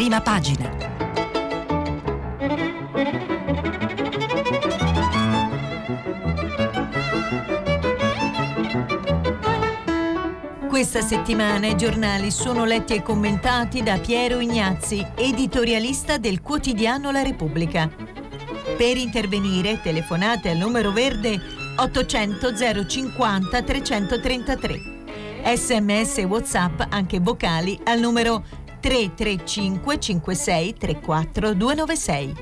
prima pagina. Questa settimana i giornali sono letti e commentati da Piero Ignazzi, editorialista del quotidiano La Repubblica. Per intervenire telefonate al numero verde 800 050 333. Sms e WhatsApp anche vocali al numero 335 56 34 296.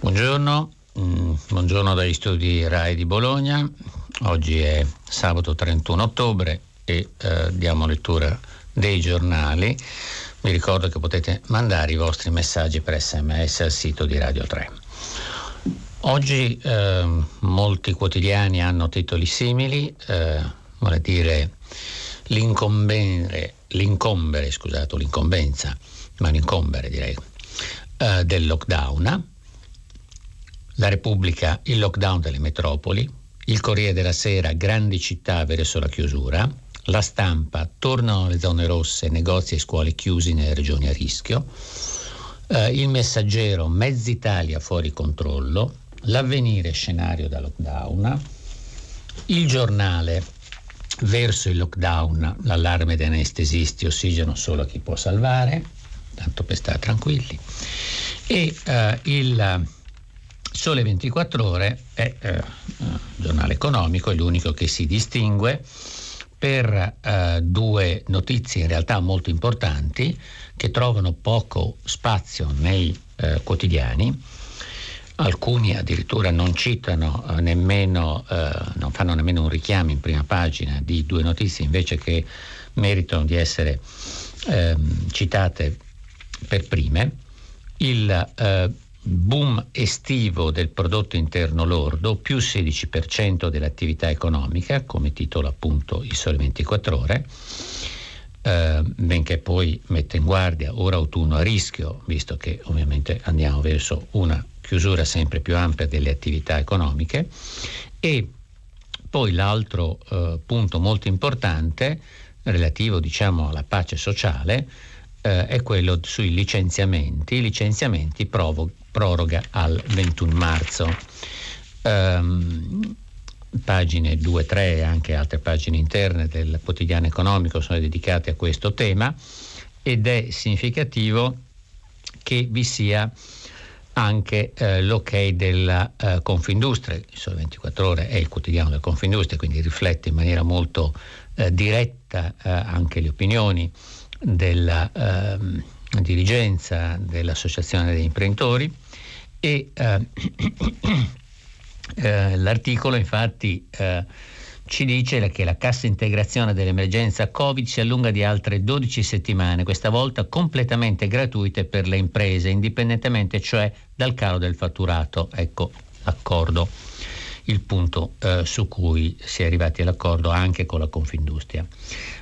Buongiorno, mm, buongiorno dagli studi RAI di Bologna. Oggi è sabato 31 ottobre e eh, diamo lettura dei giornali. Vi ricordo che potete mandare i vostri messaggi per sms al sito di Radio 3. Oggi eh, molti quotidiani hanno titoli simili, eh, vuole dire l'incombere, l'incombere scusate, l'incombenza, ma l'incombere direi, eh, del lockdown, la Repubblica, il lockdown delle metropoli, il Corriere della Sera, grandi città verso la chiusura, la stampa, tornano le zone rosse, negozi e scuole chiusi nelle regioni a rischio, eh, il messaggero, mezza Italia fuori controllo, l'avvenire scenario da lockdown, il giornale, verso il lockdown, l'allarme degli anestesisti, ossigeno solo a chi può salvare, tanto per stare tranquilli. E eh, il Sole 24 Ore è eh, un giornale economico, è l'unico che si distingue per eh, due notizie in realtà molto importanti che trovano poco spazio nei eh, quotidiani alcuni addirittura non citano eh, nemmeno, eh, non fanno nemmeno un richiamo in prima pagina di due notizie invece che meritano di essere eh, citate per prime. Il eh, boom estivo del prodotto interno lordo, più 16% dell'attività economica, come titola appunto il Sole 24 ore. Eh, benché poi mette in guardia ora autunno a rischio, visto che ovviamente andiamo verso una chiusura sempre più ampia delle attività economiche e poi l'altro eh, punto molto importante relativo diciamo alla pace sociale eh, è quello sui licenziamenti, licenziamenti provo- proroga al 21 marzo. Um, pagine 2, 3 e anche altre pagine interne del quotidiano economico sono dedicate a questo tema ed è significativo che vi sia anche eh, l'ok della eh, Confindustria, il Sole 24 Ore è il quotidiano della Confindustria, quindi riflette in maniera molto eh, diretta eh, anche le opinioni della ehm, dirigenza dell'Associazione degli imprenditori. E eh, eh, l'articolo infatti ci dice che la cassa integrazione dell'emergenza Covid si allunga di altre 12 settimane, questa volta completamente gratuite per le imprese, indipendentemente cioè dal calo del fatturato. Ecco l'accordo, il punto eh, su cui si è arrivati all'accordo anche con la Confindustria.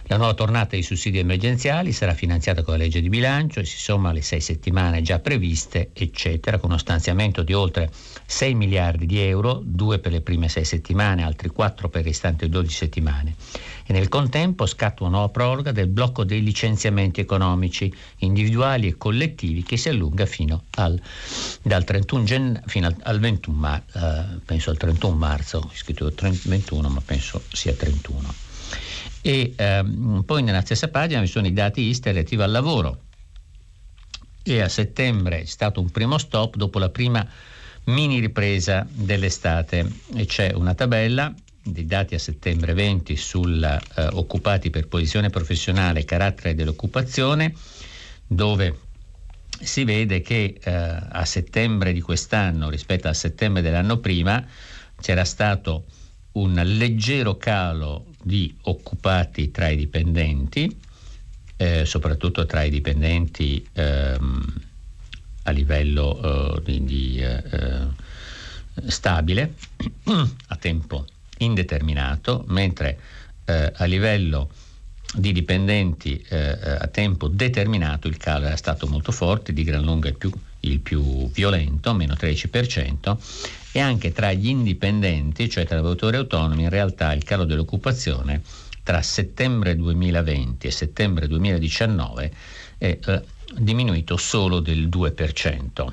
La nuova tornata dei sussidi emergenziali sarà finanziata con la legge di bilancio e si somma alle sei settimane già previste, eccetera, con uno stanziamento di oltre 6 miliardi di euro, due per le prime sei settimane, altri quattro per le restanti 12 settimane. E nel contempo scatta una nuova proroga del blocco dei licenziamenti economici individuali e collettivi che si allunga fino al, dal 31 gen, fino al, al 21 mar, eh, penso al 31 marzo, scritto 30, 21 ma penso sia 31 e ehm, poi nella stessa pagina vi sono i dati IST relativi al lavoro e a settembre è stato un primo stop dopo la prima mini ripresa dell'estate. E c'è una tabella dei dati a settembre 20 sul eh, occupati per posizione professionale e carattere dell'occupazione dove si vede che eh, a settembre di quest'anno rispetto a settembre dell'anno prima c'era stato un leggero calo di occupati tra i dipendenti, eh, soprattutto tra i dipendenti ehm, a livello eh, di, di eh, stabile, a tempo indeterminato, mentre eh, a livello di dipendenti eh, a tempo determinato il calo era stato molto forte, di gran lunga il più, il più violento, meno 13%, e anche tra gli indipendenti, cioè tra lavoratori autonomi, in realtà il calo dell'occupazione tra settembre 2020 e settembre 2019 è eh, diminuito solo del 2%.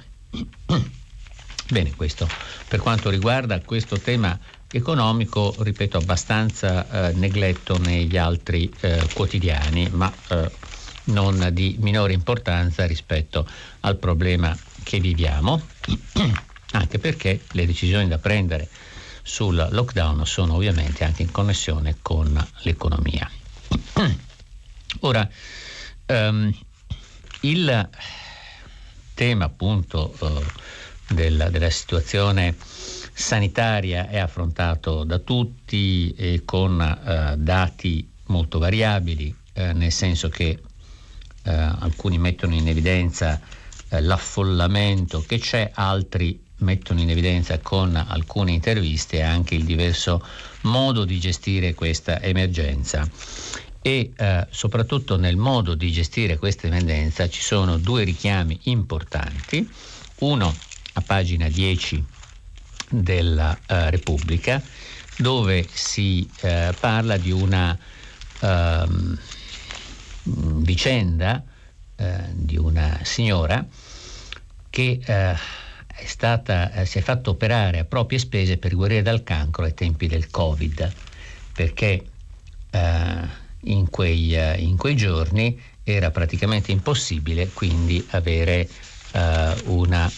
Bene, questo per quanto riguarda questo tema economico, ripeto, abbastanza eh, negletto negli altri eh, quotidiani, ma eh, non di minore importanza rispetto al problema che viviamo, anche perché le decisioni da prendere sul lockdown sono ovviamente anche in connessione con l'economia. Ora, um, il tema appunto uh, della, della, situazione sanitaria è affrontato da tutti e con uh, dati molto variabili, uh, nel senso che alcuni mettono in evidenza l'affollamento che c'è, altri mettono in evidenza con alcune interviste anche il diverso modo di gestire questa emergenza e eh, soprattutto nel modo di gestire questa emergenza ci sono due richiami importanti, uno a pagina 10 della eh, Repubblica dove si eh, parla di una ehm, vicenda eh, di una signora che eh, è stata, eh, si è fatto operare a proprie spese per guarire dal cancro ai tempi del Covid, perché in, quei, eh, in, quei, giorni era praticamente impossibile quindi avere eh, un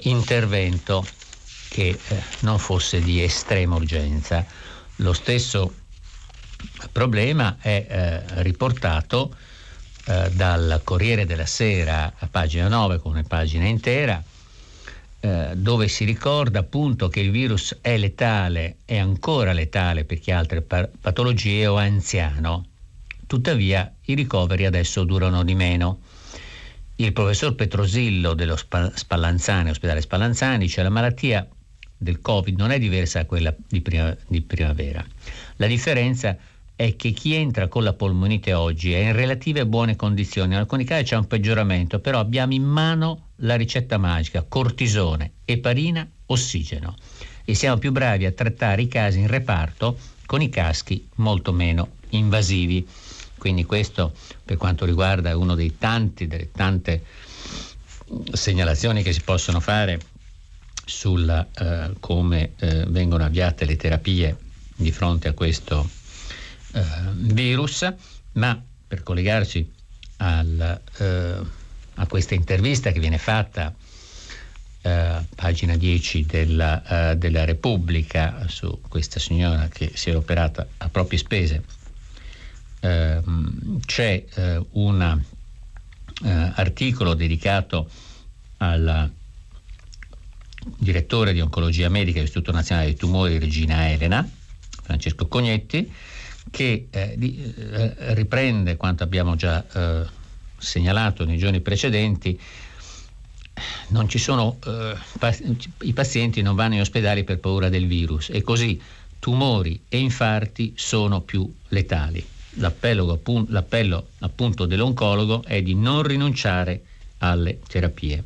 intervento che eh, non fosse di estrema urgenza. Lo stesso problema è eh, riportato dal Corriere della Sera a pagina 9 come pagina intera eh, dove si ricorda appunto che il virus è letale, è ancora letale per chi ha altre patologie o è anziano. Tuttavia i ricoveri adesso durano di meno. Il professor Petrosillo dello Spallanzani, ospedale Spallanzani, dice che la malattia del Covid non è diversa da quella di, prima, di primavera. La differenza è è che chi entra con la polmonite oggi è in relative buone condizioni, in alcuni casi c'è un peggioramento, però abbiamo in mano la ricetta magica, cortisone, eparina, ossigeno e siamo più bravi a trattare i casi in reparto con i caschi molto meno invasivi. Quindi questo per quanto riguarda uno dei tanti, delle tante segnalazioni che si possono fare sul eh, come eh, vengono avviate le terapie di fronte a questo eh, virus, ma per collegarci al, eh, a questa intervista che viene fatta Uh, pagina 10 della, uh, della, Repubblica su questa signora che si era operata a proprie spese. Uh, c'è un articolo dedicato al direttore di oncologia medica dell'Istituto Nazionale dei Tumori Regina Elena, Francesco Cognetti, che eh, eh, riprende quanto abbiamo già eh, segnalato nei giorni precedenti. Sono, eh, pa- I pazienti non vanno in ospedale per paura del virus e così tumori e infarti sono più letali. L'appello, l'appello appunto dell'oncologo è di non rinunciare alle terapie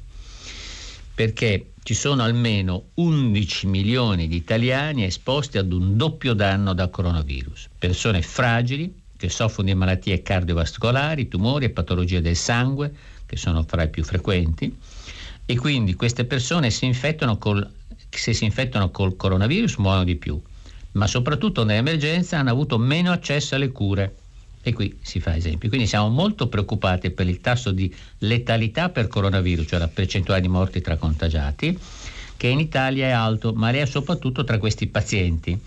perché ci sono almeno 11 milioni di italiani esposti ad un doppio danno da coronavirus. Persone fragili che soffrono di malattie cardiovascolari, tumori e patologie del sangue, che sono fra i più frequenti, e quindi queste persone si col, se si infettano col coronavirus muoiono di più, ma soprattutto nell'emergenza hanno avuto meno accesso alle cure e qui si fa esempio. Quindi siamo molto preoccupati per il tasso di letalità per coronavirus, cioè la percentuale di morti tra contagiati, che in Italia è alto, ma è soprattutto tra questi pazienti,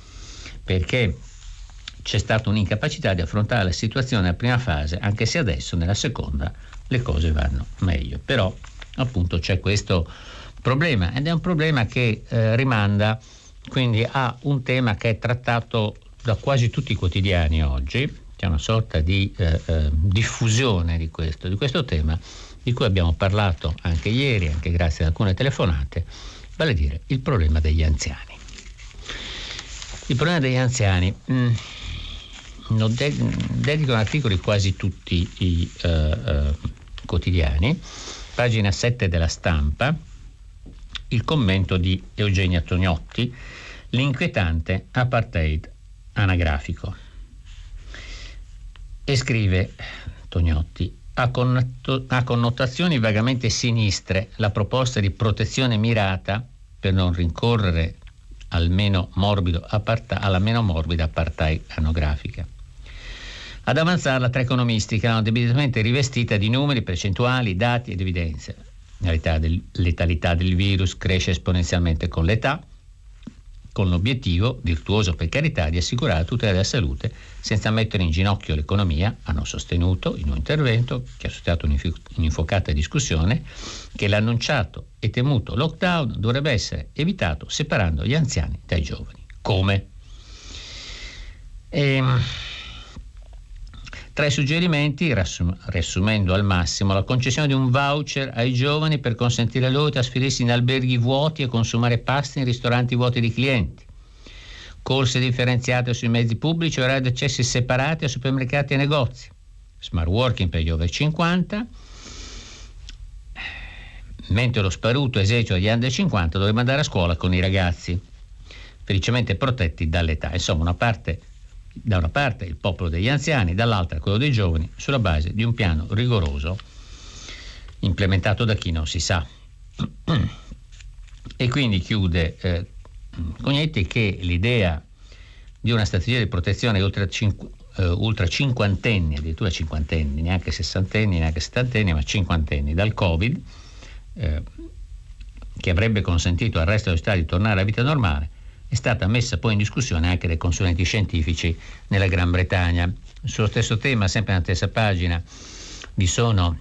perché c'è stata un'incapacità di affrontare la situazione nella prima fase, anche se adesso nella seconda le cose vanno meglio. Però appunto c'è questo problema ed è un problema che eh, rimanda quindi a un tema che è trattato da quasi tutti i quotidiani oggi, c'è una sorta di eh, eh, diffusione di questo, di questo tema di cui abbiamo parlato anche ieri, anche grazie ad alcune telefonate, vale a dire il problema degli anziani. Il problema degli anziani, mh, mm, de- dedico articoli quasi tutti i uh, uh, quotidiani, pagina 7 della stampa, il commento di Eugenia Tognotti, l'inquietante apartheid anagrafico. E scrive Tognotti, ha, connot- ha connotazioni vagamente sinistre la proposta di protezione mirata per non rincorrere al meno morbido apart- alla meno morbida apartheid anografica. Ad avanzarla tre economisti che l'hanno debitamente rivestita di numeri, percentuali, dati ed evidenze. La letalità del virus cresce esponenzialmente con l'età, con l'obiettivo, virtuoso per carità, di assicurare la tutela della salute senza mettere in ginocchio l'economia, hanno sostenuto in un intervento che ha suscitato un'infocata discussione che l'annunciato e temuto lockdown dovrebbe essere evitato separando gli anziani dai giovani. Come? Ehm, tra i suggerimenti, riassumendo al massimo, la concessione di un voucher ai giovani per consentire loro di trasferirsi in alberghi vuoti e consumare pasti in ristoranti vuoti di clienti, corse differenziate sui mezzi pubblici, orari di accessi separati a supermercati e negozi, smart working per gli over 50, mentre lo sparuto esercito degli under 50 dovrebbe andare a scuola con i ragazzi, felicemente protetti dall'età. Insomma, una parte da una parte il popolo degli anziani, dall'altra quello dei giovani, sulla base di un piano rigoroso implementato da chi non si sa. e quindi chiude eh, Cognetti che l'idea di una strategia di protezione ultra, cinqu- eh, ultra cinquantenni, addirittura cinquantenni, neanche sessantenni, neanche settantenni, ma cinquantenni dal Covid, eh, che avrebbe consentito al resto dello Stato di tornare alla vita normale, è stata messa poi in discussione anche dai consulenti scientifici nella Gran Bretagna. Sullo stesso tema, sempre nella stessa pagina, vi sono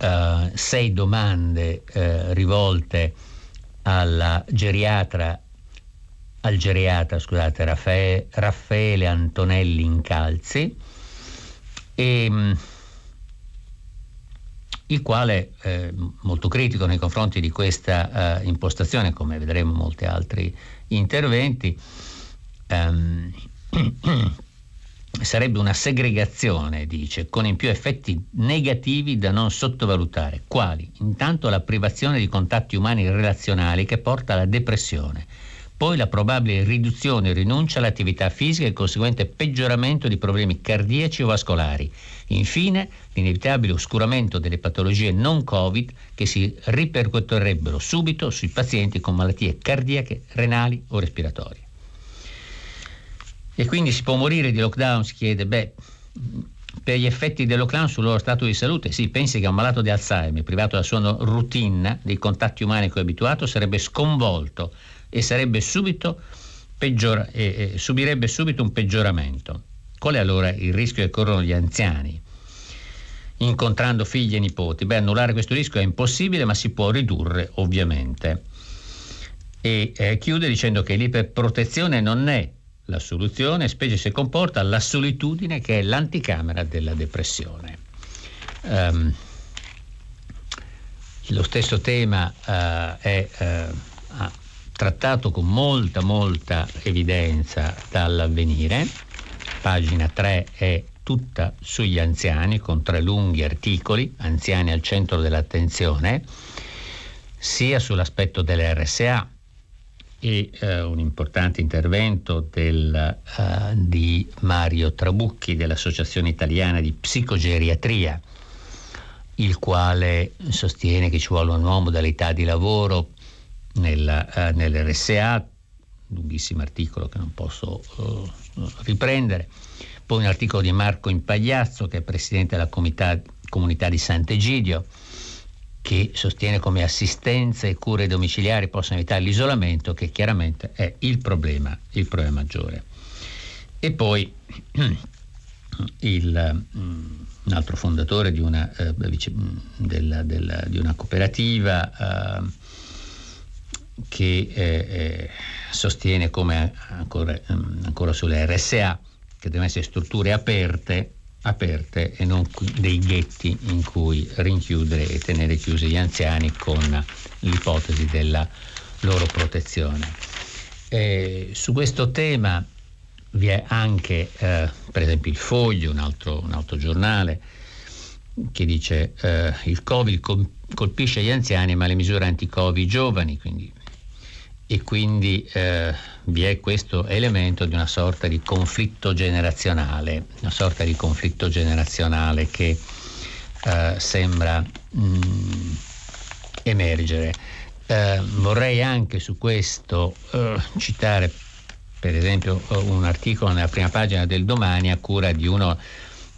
uh, sei domande uh, rivolte alla geriatra, al geriatra scusate, Raffaele, Raffaele Antonelli Incalzi, e, um, il quale eh, molto critico nei confronti di questa uh, impostazione, come vedremo molti altri interventi, um, sarebbe una segregazione, dice, con in più effetti negativi da non sottovalutare. Quali? Intanto la privazione di contatti umani relazionali che porta alla depressione, poi la probabile riduzione e rinuncia all'attività fisica e il conseguente peggioramento di problemi cardiaci o vascolari. Infine, l'inevitabile oscuramento delle patologie non Covid che si ripercuoterebbero subito sui pazienti con malattie cardiache, renali o respiratorie. E quindi si può morire di lockdown, si chiede, beh, per gli effetti del lockdown sul loro stato di salute, sì, pensi che un malato di Alzheimer, privato della sua routine, dei contatti umani a cui è abituato, sarebbe sconvolto e sarebbe subito peggiora, e, e subirebbe subito un peggioramento. Qual è allora il rischio che corrono gli anziani? Incontrando figli e nipoti. Beh, annullare questo rischio è impossibile, ma si può ridurre ovviamente. E eh, chiude dicendo che l'iperprotezione non è la soluzione, specie se comporta la solitudine che è l'anticamera della depressione. Um, lo stesso tema uh, è uh, trattato con molta, molta evidenza dall'avvenire. Pagina 3 è tutta sugli anziani, con tre lunghi articoli, anziani al centro dell'attenzione, sia sull'aspetto dell'RSA e eh, un importante intervento del, uh, di Mario Trabucchi dell'Associazione Italiana di Psicogeriatria, il quale sostiene che ci vuole una nuova modalità di lavoro nella, uh, nell'RSA, lunghissimo articolo che non posso uh, riprendere, poi un articolo di Marco Impagliazzo che è presidente della comunità, comunità di Sant'Egidio che sostiene come assistenza e cure domiciliari possano evitare l'isolamento che chiaramente è il problema, il problema maggiore. E poi il, un altro fondatore di una, eh, della, della, di una cooperativa eh, che eh, eh, sostiene come ancora, mm, ancora sulle RSA che devono essere strutture aperte, aperte e non dei ghetti in cui rinchiudere e tenere chiusi gli anziani con l'ipotesi della loro protezione. Eh, su questo tema vi è anche eh, per esempio il Foglio, un altro, un altro giornale, che dice eh, il Covid colpisce gli anziani ma le misure anti-Covid giovani, quindi e quindi eh, vi è questo elemento di una sorta di conflitto generazionale, una sorta di conflitto generazionale che eh, sembra mh, mm, emergere. Eh, vorrei anche su questo eh, citare per esempio un articolo nella prima pagina del domani a cura di uno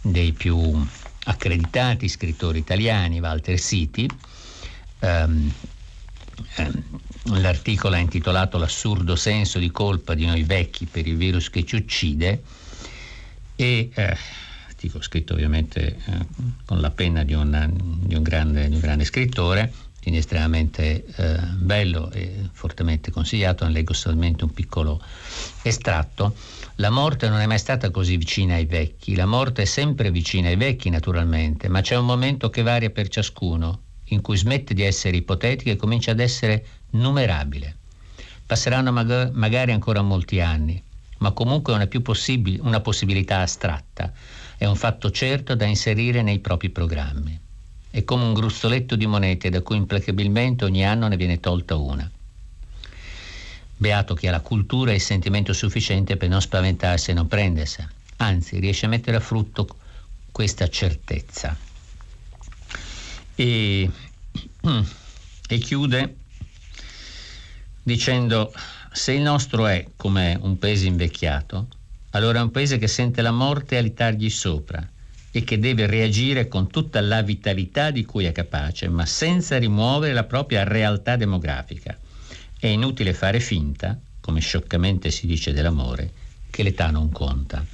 dei più accreditati scrittori italiani, Walter Siti. Um, um, l'articolo è intitolato L'assurdo senso di colpa di noi vecchi per il virus che ci uccide e eh, articolo scritto ovviamente eh, con la penna di, una, di, un grande, di, un grande, scrittore, quindi estremamente eh, bello e fortemente consigliato, ne leggo solamente un piccolo estratto. La morte non è mai stata così vicina ai vecchi, la morte è sempre vicina ai vecchi naturalmente, ma c'è un momento che varia per ciascuno, in cui smette di essere ipotetica e comincia ad essere numerabile. Passeranno mag- magari ancora molti anni, ma comunque è più possibile, una possibilità astratta, è un fatto certo da inserire nei propri programmi. È come un gruzzoletto di monete da cui implacabilmente ogni anno ne viene tolta una. Beato chi ha la cultura e il sentimento sufficiente per non spaventarsi e non prendersela, anzi riesce a mettere a frutto questa certezza. E, e chiude dicendo se il nostro è come un paese invecchiato, allora è un paese che sente la morte alitargli sopra e che deve reagire con tutta la vitalità di cui è capace, ma senza rimuovere la propria realtà demografica. È inutile fare finta, come scioccamente si dice dell'amore, che l'età non conta.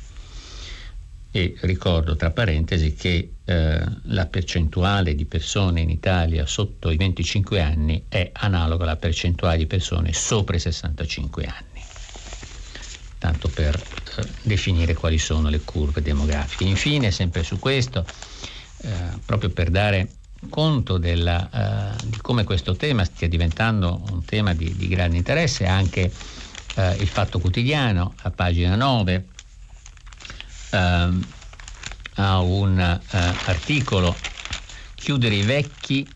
E ricordo tra parentesi che eh, la percentuale di persone in Italia sotto i 25 anni è analoga alla percentuale di persone sopra i 65 anni. Tanto per eh, definire quali sono le curve demografiche. Infine, sempre su questo, eh, proprio per dare conto della, uh, di come questo tema stia diventando un tema di, di grande interesse, anche uh, il Fatto Quotidiano, a pagina 9, uh, ha un articolo Chiudere i vecchi,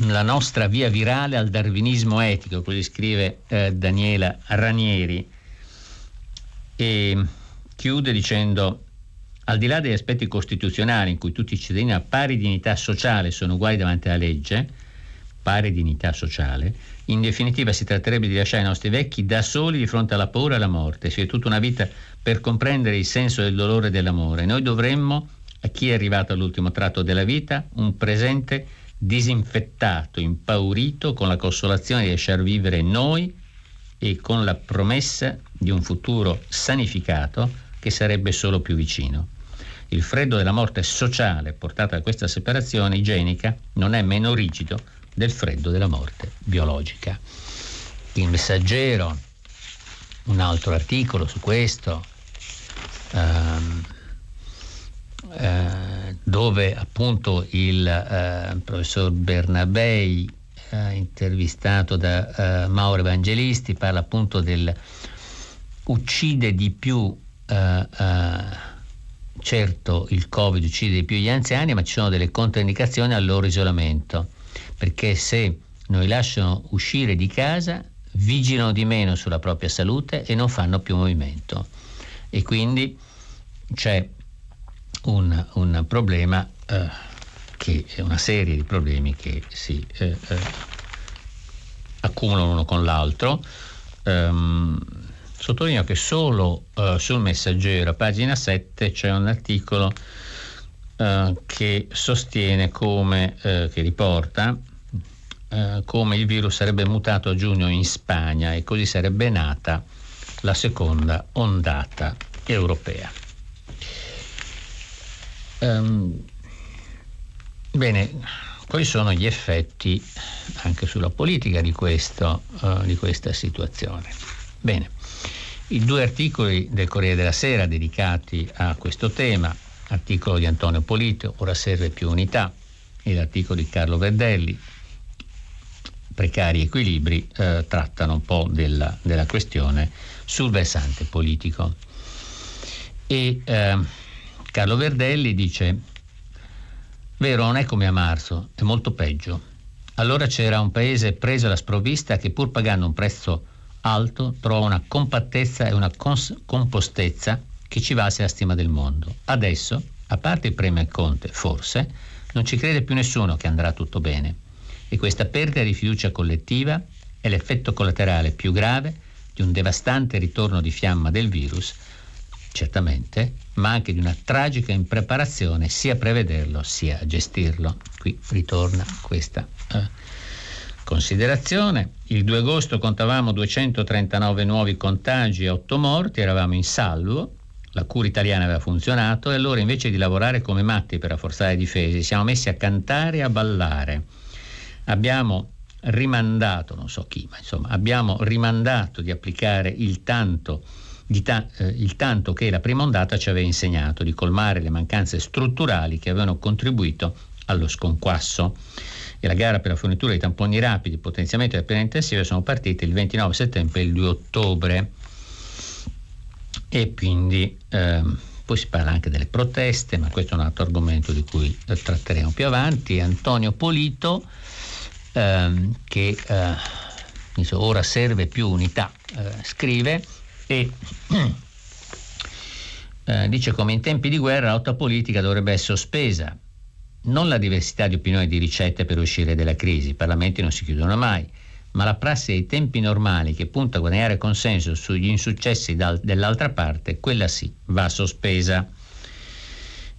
la nostra via virale al darwinismo etico, così scrive Daniela Ranieri, e chiude dicendo al di là degli aspetti costituzionali in cui tutti i cittadini a pari dignità sociale sono uguali davanti alla legge, pari dignità sociale, in definitiva si tratterebbe di lasciare i nostri vecchi da soli di fronte alla paura e alla morte. Si è tutta una vita per comprendere il senso del dolore e dell'amore. Noi dovremmo, a chi è arrivato all'ultimo tratto della vita, un presente disinfettato, impaurito, con la consolazione di lasciar vivere noi e con la promessa di un futuro sanificato che sarebbe solo più vicino. Il freddo della morte sociale portata da questa separazione igienica non è meno rigido del freddo della morte biologica. Il messaggero, un altro articolo su questo, ehm, eh, dove appunto il eh, professor Bernabei, eh, intervistato da eh, Mauro Evangelisti, parla appunto del uccide di più eh, certo il Covid uccide di più gli anziani, ma ci sono delle controindicazioni al loro isolamento, perché se non li lasciano uscire di casa, vigilano di meno sulla propria salute e non fanno più movimento. E quindi c'è un, un problema, eh, che è una serie di problemi che si eh, eh, accumulano uno con l'altro. Um, Sottolineo che solo uh, sul messaggero, pagina 7, c'è un articolo uh, che sostiene come, uh, che riporta come il virus sarebbe mutato a giugno in Spagna e così sarebbe nata la seconda ondata europea. Um, bene, quali sono gli effetti anche sulla politica di, questo, di questa situazione? Bene, i due articoli del Corriere della Sera dedicati a questo tema, articolo di Antonio Polito, Ora serve più unità, e l'articolo di Carlo Verdelli, Precari equilibri, eh, trattano un po' della, della, questione sul versante politico. E eh, Carlo Verdelli dice, vero, non è come a marzo, è molto peggio. Allora c'era un paese preso alla sprovvista che pur pagando un prezzo alto trova una compattezza e una cons- compostezza che ci valse la stima del mondo. Adesso A parte il premio Conte, forse, non ci crede più nessuno che andrà tutto bene. E questa perdita di fiducia collettiva è l'effetto collaterale più grave di un devastante ritorno di fiamma del virus, certamente, ma anche di una tragica impreparazione sia a prevederlo sia a gestirlo. Qui ritorna questa eh, considerazione. Il 2 agosto contavamo 239 nuovi contagi e 8 morti, eravamo in salvo, la cura italiana aveva funzionato e allora invece di lavorare come matti per rafforzare le difese, siamo messi a cantare e a ballare. Abbiamo rimandato, non so chi, ma insomma, abbiamo rimandato di applicare il tanto, ta- eh, il tanto che la prima ondata ci aveva insegnato, di colmare le mancanze strutturali che avevano contribuito allo sconquasso. E la gara per la fornitura di tamponi rapidi, potenziamento delle pene intensive, sono partite il 29 settembre e il 2 ottobre. E quindi ehm, poi si parla anche delle proteste, ma questo è un altro argomento di cui tratteremo più avanti. Antonio Polito ehm, che eh, ora serve più unità, eh, scrive e eh, dice come in tempi di guerra l'auta politica dovrebbe essere sospesa, non la diversità di opinioni e di ricette per uscire dalla crisi, i parlamenti non si chiudono mai, ma la prassi dei tempi normali che punta a guadagnare consenso sugli insuccessi dell'altra parte, quella sì, va sospesa.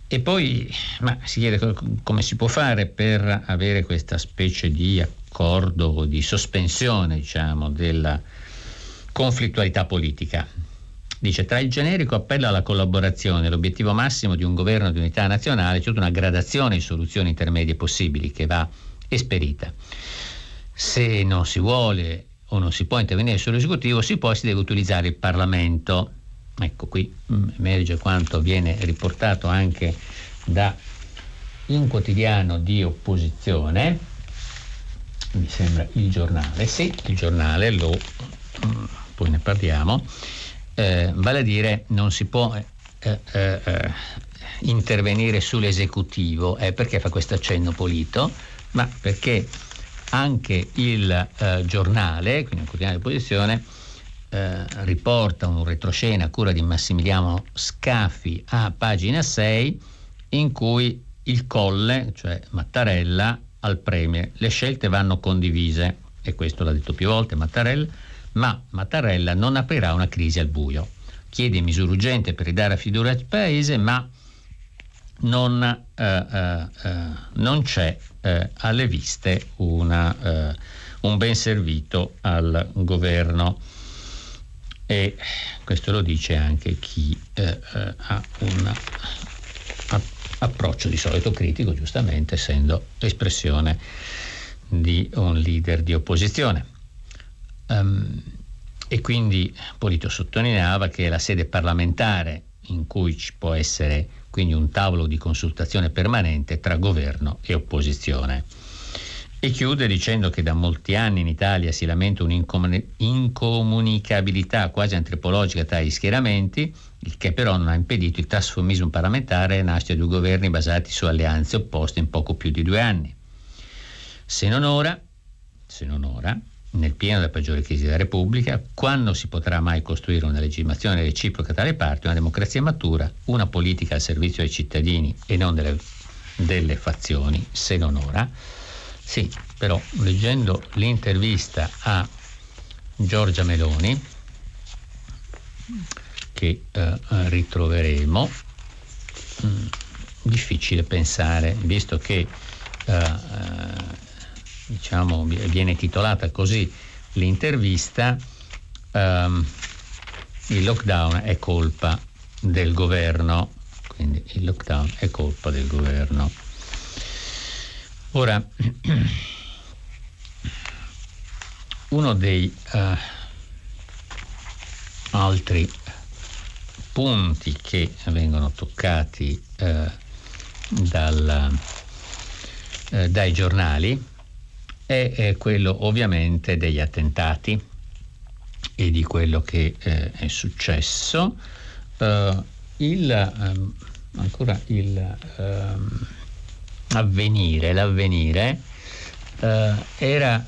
E poi ma si chiede come si può fare per avere questa specie di accordo di sospensione diciamo, della conflittualità politica. Dice, tra il generico appello alla collaborazione e l'obiettivo massimo di un governo di unità nazionale c'è tutta una gradazione di soluzioni intermedie possibili che va esperita. Se non si vuole o non si può intervenire sull'esecutivo, si può e si deve utilizzare il Parlamento. Ecco qui mm, emerge quanto viene riportato anche da un quotidiano di opposizione, mi sembra il giornale, sì, il giornale lo, mm, poi ne parliamo, eh, vale a dire non si può eh, eh, eh intervenire sull'esecutivo, eh, perché fa questo accenno pulito, ma perché anche il eh, giornale, quindi un quotidiano di opposizione, eh, riporta un retroscena a cura di Massimiliano Scafi a pagina 6 in cui il colle, cioè Mattarella, al Premier. Le scelte vanno condivise, e questo l'ha detto più volte Mattarella, ma Mattarella non aprirà una crisi al buio. Chiede misure urgenti per ridare fiducia al Paese, ma non, eh, eh, eh non c'è alle viste una, un ben servito al governo e questo lo dice anche chi eh, ha un approccio di solito critico, giustamente essendo espressione di un leader di opposizione. Um, e quindi Polito sottolineava che la sede parlamentare in cui ci può essere quindi un tavolo di consultazione permanente tra governo e opposizione. E chiude dicendo che da molti anni in Italia si lamenta un'incomunicabilità quasi antropologica tra gli schieramenti, il che però non ha impedito il trasformismo parlamentare e nascita di governi basati su alleanze opposte in poco più di due anni. Se non ora, se non ora, nel pieno della peggiore crisi della Repubblica, quando si potrà mai costruire una legittimazione reciproca tra le parti, una democrazia matura, una politica al servizio dei cittadini e non delle, delle fazioni, se non ora? Sì, però leggendo l'intervista a Giorgia Meloni, che eh, ritroveremo, mh, mm, difficile pensare, visto che eh, eh, diciamo, viene titolata così l'intervista, ehm, il lockdown è colpa del governo, quindi il lockdown è colpa del governo. Ora, uno dei uh, altri punti che vengono toccati uh, dal, uh, dai giornali è, è, quello ovviamente degli attentati e di quello che è successo. il, um, ancora il um, avvenire, l'avvenire, eh, era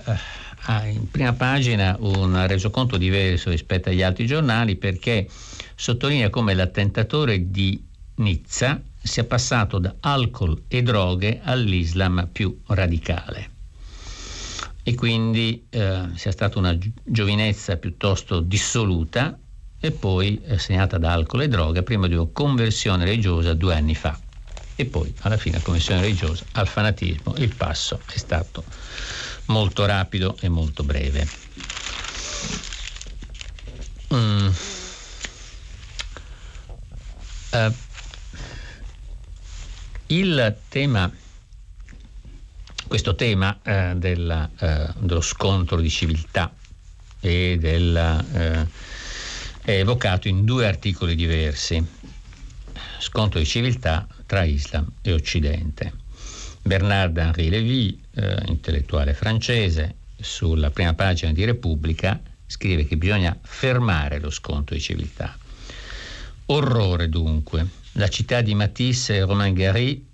eh, in prima pagina un resoconto diverso rispetto agli altri giornali perché sottolinea come l'attentatore di Nizza sia passato da alcol e droghe all'Islam più radicale e quindi eh, sia stata una giovinezza piuttosto dissoluta e poi eh, segnata da alcol e droga prima di una conversione religiosa due anni fa e poi alla fine la conversione religiosa al fanatismo il passo è stato molto rapido e molto breve. Mm. Uh, il tema questo tema eh, della, eh, dello scontro di civiltà e della, eh, è evocato in due articoli diversi. Scontro di civiltà tra Islam e Occidente. Bernard-Henri Lévy, eh, intellettuale francese, sulla prima pagina di Repubblica scrive che bisogna fermare lo scontro di civiltà. Orrore dunque. La città di Matisse e Romain Gary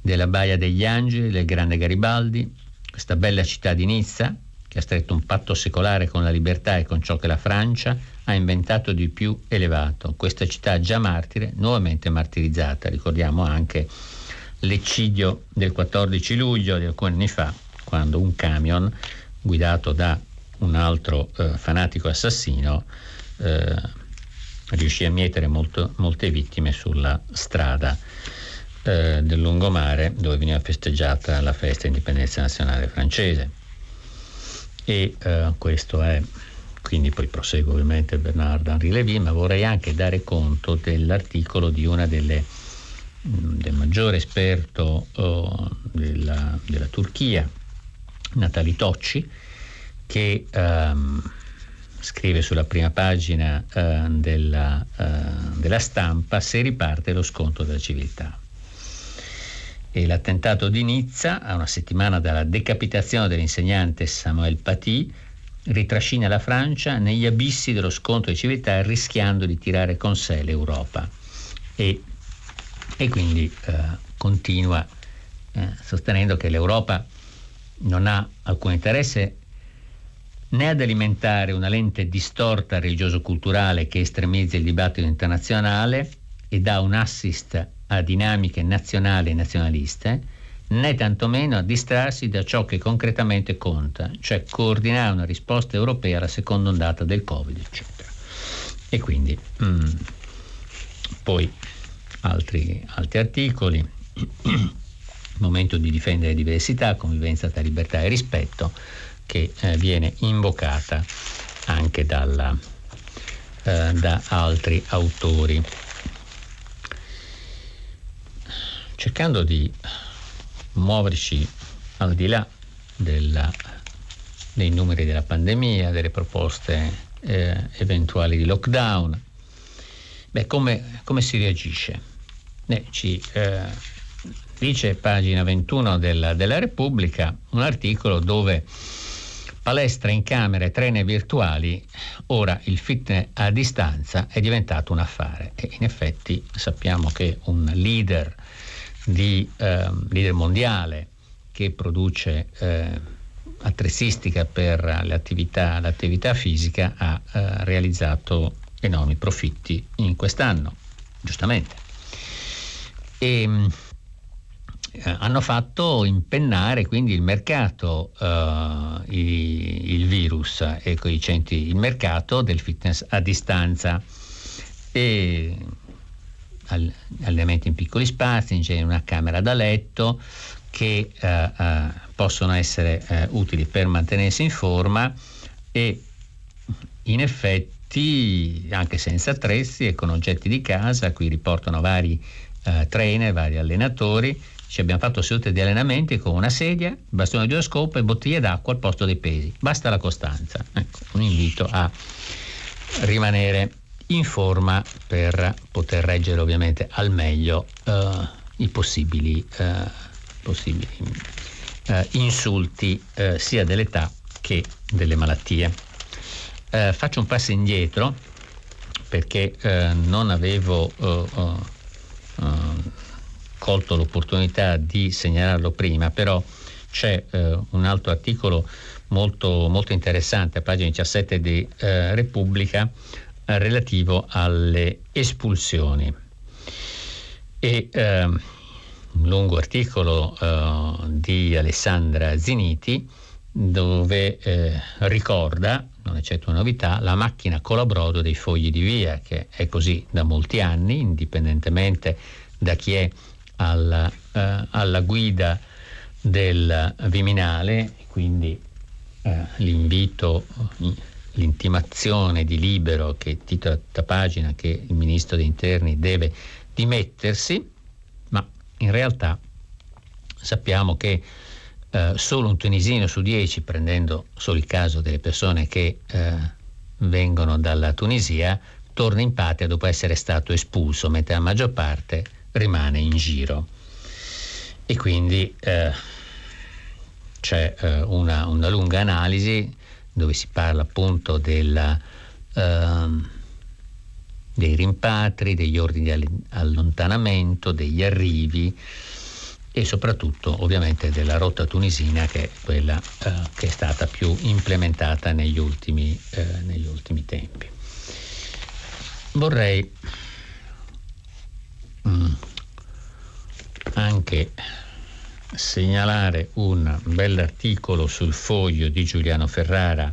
della Baia degli Angeli, del grande Garibaldi, questa bella città di Nizza, che ha stretto un patto secolare con la libertà e con ciò che la Francia ha inventato di più elevato. Questa città già martire, nuovamente martirizzata. Ricordiamo anche l'eccidio del 14 luglio di alcuni anni fa, quando un camion guidato da un altro eh, fanatico assassino eh, riuscì a mietere molto, molte vittime sulla strada eh, del lungomare dove veniva festeggiata la festa indipendenza nazionale francese. E eh, questo è, quindi poi prosegue ovviamente Bernard Henri Lévy, ma vorrei anche dare conto dell'articolo di una delle mm, del maggiore esperto oh, della, della, Turchia, Natali Tocci, che ehm, scrive sulla prima pagina eh, della, eh, della, stampa se riparte lo sconto della civiltà e l'attentato di Nizza, a una settimana dalla decapitazione dell'insegnante Samuel Paty, ritrascina la Francia negli abissi dello scontro di civiltà rischiando di tirare con sé l'Europa. E, e quindi eh, continua eh, sostenendo che l'Europa non ha alcun interesse né ad alimentare una lente distorta religioso-culturale che estremizza il dibattito internazionale e dà un assist a dinamiche nazionali e nazionaliste, né tantomeno a distrarsi da ciò che concretamente conta, cioè coordinare una risposta europea alla seconda ondata del Covid, eccetera. E quindi mm, poi altri, altri articoli, momento di difendere diversità, convivenza tra libertà e rispetto, che eh, viene invocata anche dalla, eh, da altri autori. Cercando di muoverci al di là della, dei numeri della pandemia, delle proposte eh, eventuali di lockdown. Beh, come, come si reagisce? Eh, ci eh, dice pagina 21 della, della Repubblica un articolo dove palestra in camere, trene virtuali, ora il fitness a distanza è diventato un affare e in effetti sappiamo che un leader di eh, leader mondiale che produce eh, attrezzistica per l'attività, l'attività fisica ha eh, realizzato enormi profitti in quest'anno, giustamente. E, mm, eh, hanno fatto impennare quindi il mercato, uh, i, il virus e i centri, il mercato del fitness a distanza. E allenamenti in piccoli spazi, in genere una camera da letto, che eh, eh, possono essere eh, utili per mantenersi in forma e in effetti anche senza attrezzi e con oggetti di casa, qui riportano vari eh, trainer, vari allenatori, ci abbiamo fatto sedute di allenamenti con una sedia, bastone di oscopo e bottiglie d'acqua al posto dei pesi. Basta la costanza. Ecco, un invito a rimanere in forma per poter reggere ovviamente al meglio uh, i possibili, uh, possibili uh, insulti sia dell'età che delle malattie. faccio un passo indietro perché non avevo colto l'opportunità di segnalarlo prima, però c'è un altro articolo molto, molto interessante a pagina 17 di Repubblica relativo alle espulsioni. E eh, un lungo articolo eh, di Alessandra Ziniti dove eh, ricorda, non è certo una novità, la macchina colabrodo dei fogli di via, che è così da molti anni, indipendentemente da chi è alla, eh, alla guida del Viminale, quindi eh, l'invito, l'intimazione di libero che titola da pagina che il ministro degli interni deve dimettersi, ma in realtà sappiamo che eh, solo un tunisino su dieci, prendendo solo il caso delle persone che eh, vengono dalla Tunisia, torna in patria dopo essere stato espulso, mentre la maggior parte rimane in giro. E quindi eh, c'è eh, una, una, lunga analisi dove si parla appunto della, ehm, dei rimpatri, degli ordini di allontanamento, degli arrivi e soprattutto ovviamente della rotta tunisina che è quella eh, che è stata più implementata negli ultimi, eh, negli ultimi tempi. Vorrei mm, anche segnalare un bell'articolo sul foglio di Giuliano Ferrara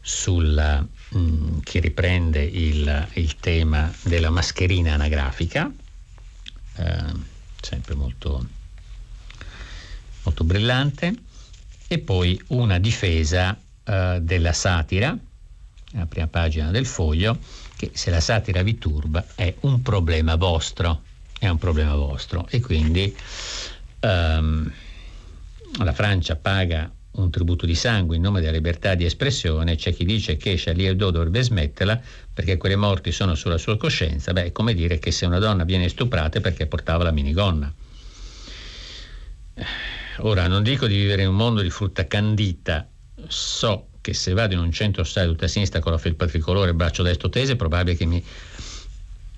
sulla, mh, mm, che riprende il, il, tema della mascherina anagrafica, eh, sempre molto, molto brillante, e poi una difesa eh, della satira, la prima pagina del foglio, che se la satira vi turba è un problema vostro, è un problema vostro. E quindi um, la Francia paga un tributo di sangue in nome della libertà di espressione, c'è chi dice che Charlie Hebdo dovrebbe smetterla perché quelle morti sono sulla sua coscienza, beh è come dire che se una donna viene stuprata è perché portava la minigonna. Ora, non dico di vivere in un mondo di frutta candita, so che se vado in un centro sociale tutta sinistra con la felpa tricolore e braccio destro teso è probabile che mi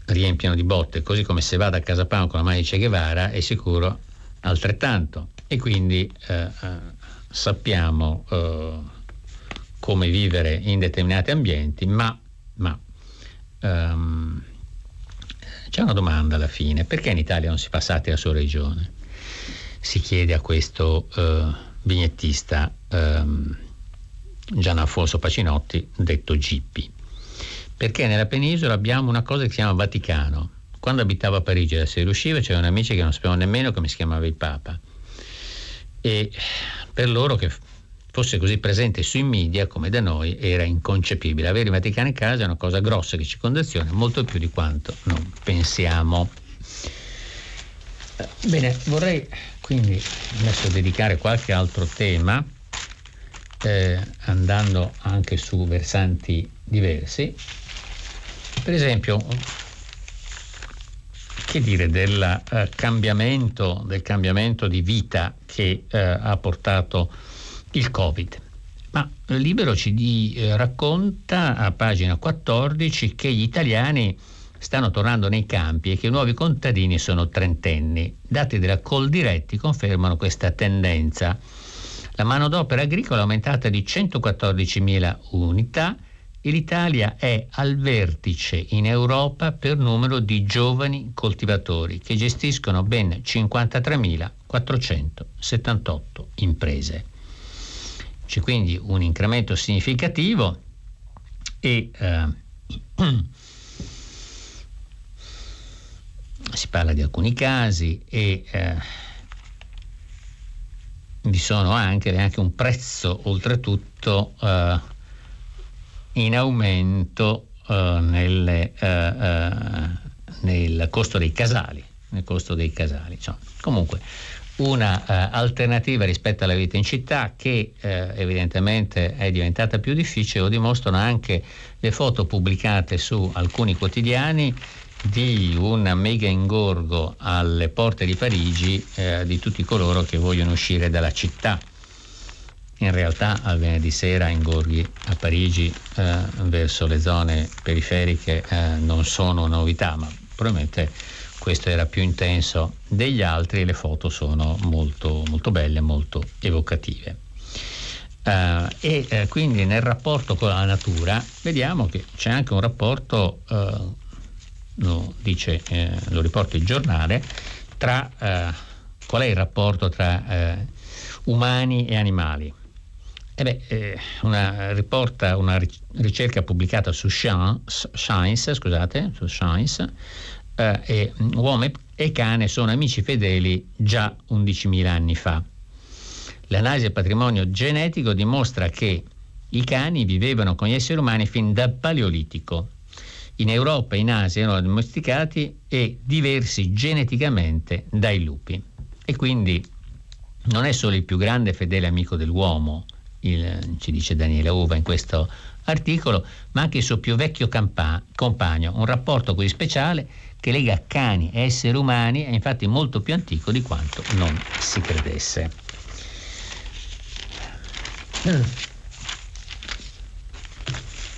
riempiano di botte, così come se vado a Casa Pound con la mano di Che Guevara è sicuro altrettanto e quindi eh, eh, sappiamo eh, come vivere in determinati ambienti, ma, ma um, c'è una domanda alla fine, perché in Italia non si fa satira sulla regione? Si chiede a questo uh, vignettista um, Gian Alfonso Pacinotti, detto Gippi. Perché nella penisola abbiamo una cosa che si chiama Vaticano, quando abitavo a Parigi e se riusciva c'erano amici che non sapevano nemmeno come si chiamava il Papa e per loro che fosse così presente sui media come da noi era inconcepibile. Avere il Vaticano in casa è una cosa grossa che ci condiziona molto più di quanto non pensiamo. Bene, vorrei quindi adesso dedicare qualche altro tema, eh, andando anche su versanti diversi. Per esempio, che dire del, uh, cambiamento, del cambiamento di vita che uh, ha portato il Covid. Ma Libero ci uh, racconta a pagina 14 che gli italiani stanno tornando nei campi e che i nuovi contadini sono trentenni. Dati della Coldiretti confermano questa tendenza. La manodopera agricola è aumentata di 114.000 unità e l'Italia è al vertice in Europa per numero di giovani coltivatori che gestiscono ben 53.478 imprese. C'è quindi un incremento significativo e eh, si parla di alcuni casi e eh, vi sono anche, anche un prezzo oltretutto eh, in aumento uh, nelle, uh, uh, nel costo dei casali. Nel costo dei casali insomma. Comunque una alternativa rispetto alla vita in città che evidentemente è diventata più difficile, lo dimostrano anche le foto pubblicate su alcuni quotidiani di un mega ingorgo alle porte di Parigi eh, di tutti coloro che vogliono uscire dalla città in realtà al venerdì sera ingorghi a Parigi eh, verso le zone periferiche eh, non sono novità, ma probabilmente questo era più intenso degli altri e le foto sono molto, molto belle, molto evocative. Uh, e uh, quindi nel rapporto con la natura vediamo che c'è anche un rapporto uh, lo, dice, eh, lo riporta il giornale, tra eh, qual è il rapporto tra eh, umani e animali. Eh beh, eh, una, riporta una ricerca pubblicata su Science, scusate, su Science eh, e uomo e cane sono amici fedeli già 11.000 anni fa. L'analisi del patrimonio genetico dimostra che i cani vivevano con gli esseri umani fin dal Paleolitico. In Europa e in Asia erano domesticati e diversi geneticamente dai lupi. E quindi non è solo il più grande fedele amico dell'uomo, il, ci dice Daniele Uva in questo articolo, ma anche il suo più vecchio campa- compagno, un rapporto così speciale che lega cani e esseri umani è infatti molto più antico di quanto non si credesse.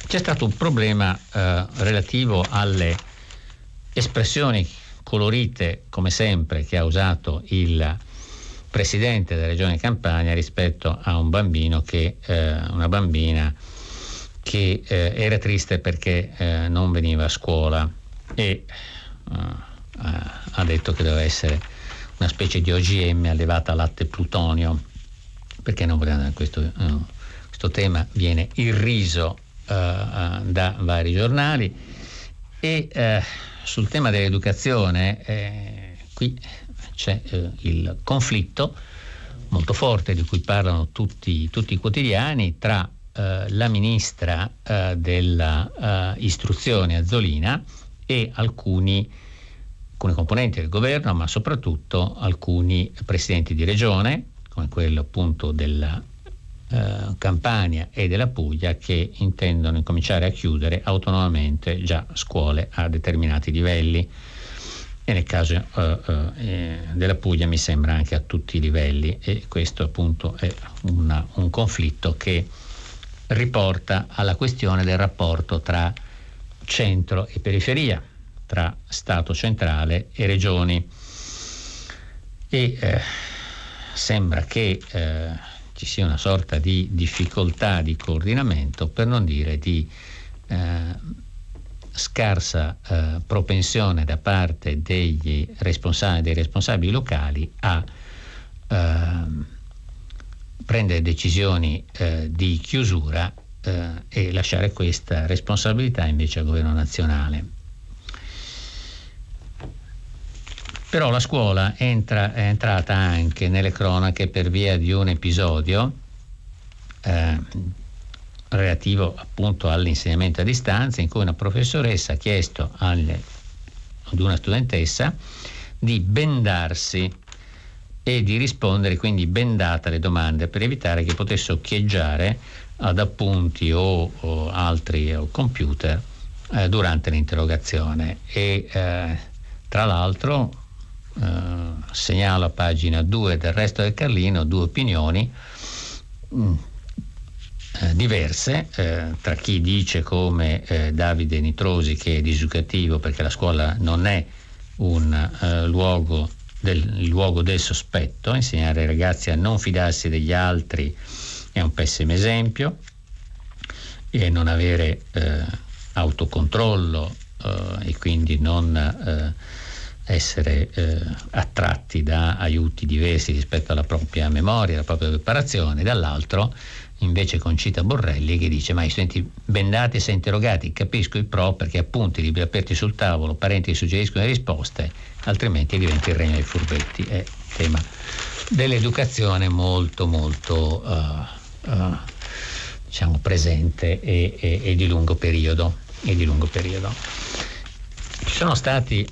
C'è stato un problema eh, relativo alle espressioni colorite, come sempre, che ha usato il presidente della regione Campania rispetto a un bambino che, eh, una bambina che eh, era triste perché eh, non veniva a scuola e eh, ha detto che doveva essere una specie di OGM allevata a latte plutonio perché non voleva questo, uh, questo tema. Viene irriso uh, da vari giornali e sul tema dell'educazione eh, qui c'è il conflitto molto forte di cui parlano tutti, tutti i quotidiani tra la ministra dell'istruzione Azzolina e alcuni, alcuni componenti del governo, ma soprattutto alcuni presidenti di regione, come quello appunto della eh, Campania e della Puglia, che intendono incominciare a chiudere autonomamente già scuole a determinati livelli. E nel caso eh, eh, della Puglia mi sembra anche a tutti i livelli e questo appunto è una, un conflitto che riporta alla questione del rapporto tra centro e periferia, tra Stato centrale e regioni. E eh, sembra che eh, ci sia una sorta di difficoltà di coordinamento, per non dire di eh, scarsa eh, propensione da parte degli responsabili, dei responsabili locali a ehm, prendere decisioni eh, di chiusura eh, e lasciare questa responsabilità invece al governo nazionale. Però la scuola entra, è entrata anche nelle cronache per via di un episodio eh, relativo appunto all'insegnamento a distanza in cui una professoressa ha chiesto alle, ad una studentessa di bendarsi e di rispondere quindi bendata alle domande per evitare che potesse occhieggiare ad appunti o, o altri o computer eh, durante l'interrogazione. E eh, tra l'altro eh, segnalo a pagina 2 del resto del Carlino due opinioni mh, mm, eh, diverse eh, tra chi dice come eh, Davide Nitrosi che è diseducativo perché la scuola non è un luogo del, luogo del sospetto, insegnare ai ragazzi a non fidarsi degli altri è un pessimo esempio e non avere eh, autocontrollo eh, e quindi non eh, essere eh, attratti da aiuti diversi rispetto alla propria memoria, alla propria preparazione, dall'altro invece Concita Borrelli che dice ma i studenti bendati e interrogati capisco i pro perché appunti libri aperti sul tavolo, parenti suggeriscono le risposte, altrimenti diventa il regno dei furbetti. È tema dell'educazione molto molto uh, uh, diciamo presente e, e, e, di lungo periodo, e di lungo periodo. Ci sono stati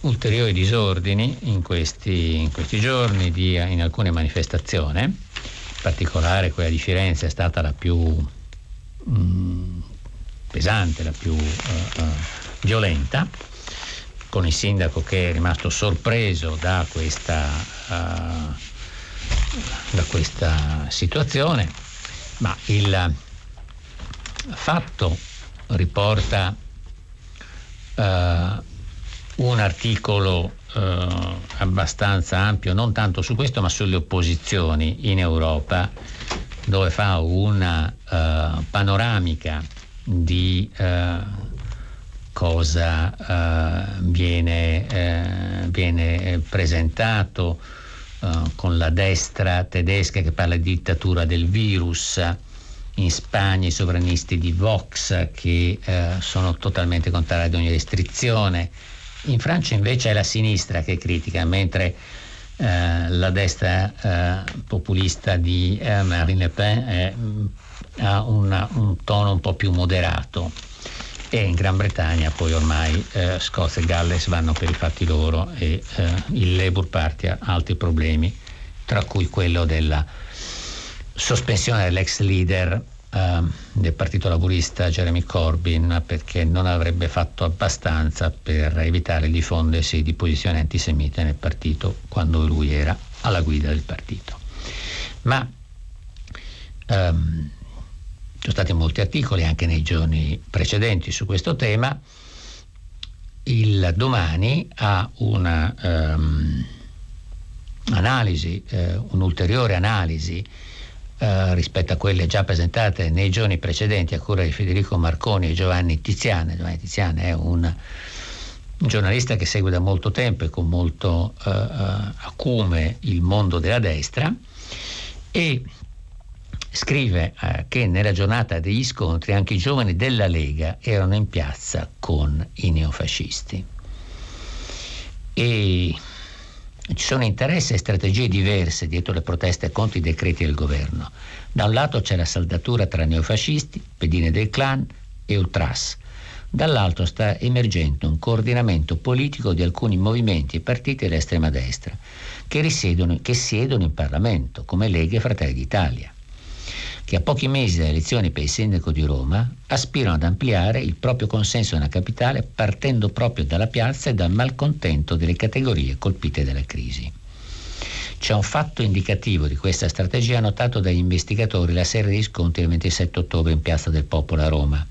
ulteriori disordini in questi, in questi giorni di, in alcune manifestazioni, particolare quella di Firenze è stata la più mh, mm, pesante, la più uh, uh, violenta, con il sindaco che è rimasto sorpreso da questa, uh, da questa situazione, ma il fatto riporta un articolo eh, abbastanza ampio, non tanto su questo, ma sulle opposizioni in Europa, dove fa una uh, panoramica di uh, cosa uh, viene, uh, viene, presentato con la destra tedesca che parla di dittatura del virus, in Spagna i sovranisti di Vox che sono totalmente contrari ad ogni restrizione, in Francia invece è la sinistra che critica, mentre la destra populista di Marine Le Pen è, ha una, un tono un po' più moderato. E in Gran Bretagna poi ormai eh, Scozia e Galles vanno per i fatti loro e eh, il Labour Party ha altri problemi, tra cui quello della sospensione dell'ex leader eh, del Partito Laburista Jeremy Corbyn perché non avrebbe fatto abbastanza per evitare il diffondersi di posizioni antisemite nel partito quando lui era alla guida del partito. Ma ehm, sono stati molti articoli anche nei giorni precedenti su questo tema. Il domani ha una um, analisi, eh, un'ulteriore analisi eh, rispetto a quelle già presentate nei giorni precedenti a cura di Federico Marconi e Giovanni Tiziane. Giovanni Tiziane è un giornalista che segue da molto tempo e con molto eh, eh acume il mondo della destra e scrive eh, che nella giornata degli scontri anche i giovani della Lega erano in piazza con i neofascisti. E ci sono interessi e strategie diverse dietro le proteste contro i decreti del governo. Da un lato c'è la saldatura tra neofascisti, pedine del clan e ultras. Dall'altro sta emergendo un coordinamento politico di alcuni movimenti e partiti dell'estrema destra che, che siedono in Parlamento, come Lega e Fratelli d'Italia che a pochi mesi dalle elezioni per il sindaco di Roma aspirano ad ampliare il proprio consenso nella capitale partendo proprio dalla piazza e dal malcontento delle categorie colpite dalla crisi. C'è un fatto indicativo di questa strategia notato dagli investigatori la serie di scontri del 27 ottobre in Piazza del Popolo a Roma.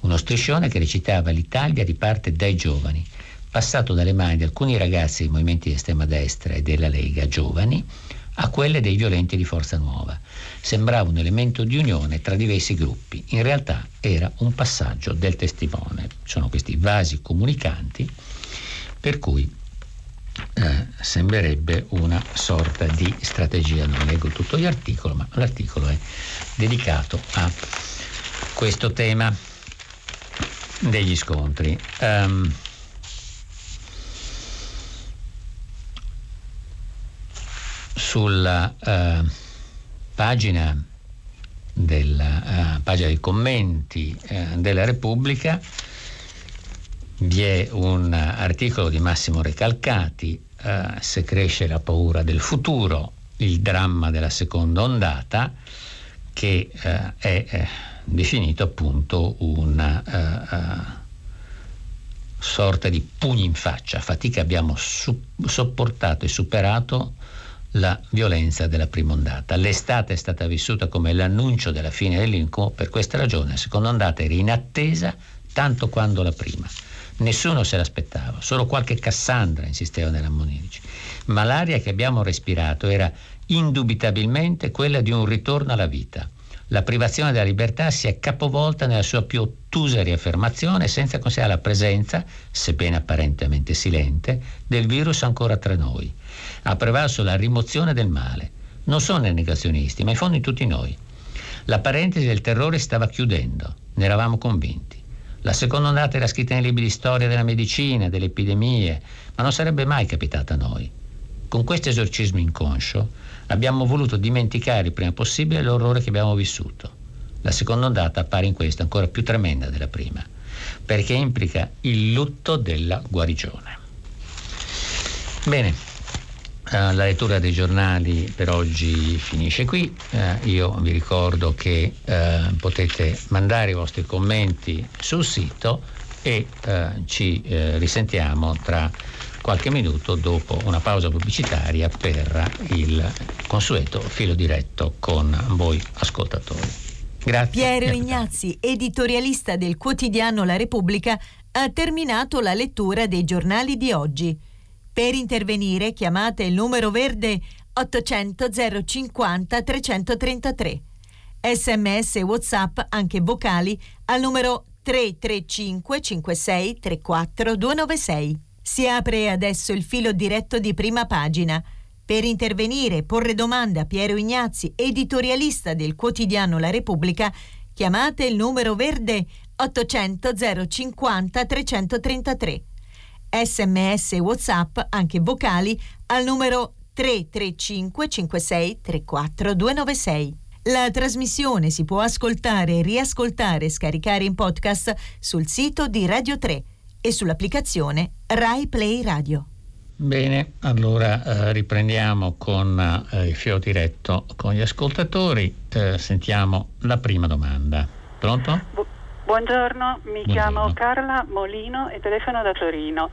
Uno striscione che recitava l'Italia riparte dai giovani, passato dalle mani di alcuni ragazzi dei movimenti di estrema destra e della Lega giovani a quelle dei violenti di Forza Nuova. Sembrava un elemento di unione tra diversi gruppi, in realtà era un passaggio del testimone. Sono questi vasi comunicanti per cui eh, sembrerebbe una sorta di strategia. Non leggo tutto l'articolo, ma l'articolo è dedicato a questo tema degli scontri. Um, sulla uh, pagina, della, uh, pagina dei commenti uh, della Repubblica vi è un articolo di Massimo Recalcati, Se cresce la paura del futuro, il dramma della seconda ondata, che è definito appunto una sorta di pugni in faccia, fatica abbiamo su- sopportato e superato la violenza della prima ondata. L'estate è stata vissuta come l'annuncio della fine dell'incubo, per questa ragione la seconda ondata era in attesa tanto quanto la prima. Nessuno se l'aspettava, solo qualche Cassandra insisteva nell'ammonirci. Ma l'aria che abbiamo respirato era indubitabilmente quella di un ritorno alla vita. La privazione della libertà si è capovolta nella sua più ottusa riaffermazione senza considerare la presenza, sebbene apparentemente silente, del virus ancora tra noi ha prevalso la rimozione del male. Non sono i negazionisti, ma in fondo in tutti noi. La parentesi del terrore stava chiudendo, ne eravamo convinti. La seconda ondata era scritta nei libri di storia della medicina, delle epidemie, ma non sarebbe mai capitata a noi. Con questo esorcismo inconscio abbiamo voluto dimenticare il prima possibile l'orrore che abbiamo vissuto. La seconda ondata appare in questo ancora più tremenda della prima, perché implica il lutto della guarigione. Bene, la lettura dei giornali per oggi finisce qui. Uh, io vi ricordo che uh, potete mandare i vostri commenti sul sito e ci risentiamo tra qualche minuto dopo una pausa pubblicitaria per il consueto filo diretto con voi ascoltatori. Grazie. Piero Ignazzi, editorialista del quotidiano La Repubblica, ha terminato la lettura dei giornali di oggi. Per intervenire chiamate il numero verde 800 050 333. Sms WhatsApp anche vocali al numero 335 56 34 296. Si apre adesso il filo diretto di prima pagina. Per intervenire e porre domande a Piero Ignazzi, editorialista del quotidiano La Repubblica, chiamate il numero verde 800 050 333. Sms e WhatsApp, anche vocali, al numero 335 56 34 296. La trasmissione si può ascoltare, riascoltare e scaricare in podcast sul sito di Radio 3 e sull'applicazione Rai Play Radio. Bene, allora eh, riprendiamo con eh, il filo diretto con gli ascoltatori. Eh, sentiamo la prima domanda. Pronto? Bu- buongiorno, mi buongiorno. chiamo Carla Molino e telefono da Torino.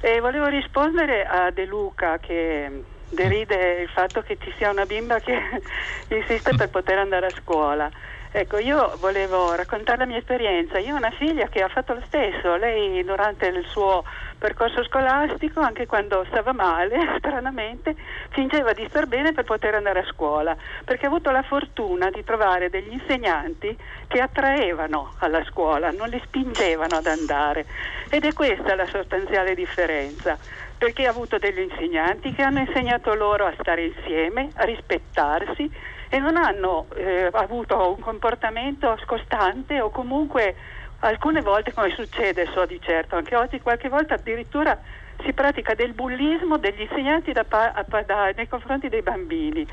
E volevo rispondere a De Luca che deride il fatto che ci sia una bimba che insiste per poter andare a scuola. Ecco, io volevo raccontare la mia esperienza. Io ho una figlia che ha fatto lo stesso. Lei durante il suo percorso scolastico, anche quando stava male, stranamente, fingeva di star bene per poter andare a scuola, perché ha avuto la fortuna di trovare degli insegnanti che attraevano alla scuola, non li spingevano ad andare. Ed è questa la sostanziale differenza perché ha avuto degli insegnanti che hanno insegnato loro a stare insieme, a rispettarsi e non hanno eh, avuto un comportamento scostante o comunque alcune volte come succede, so di certo, anche oggi qualche volta addirittura si pratica del bullismo degli insegnanti da, da, nei confronti dei bambini.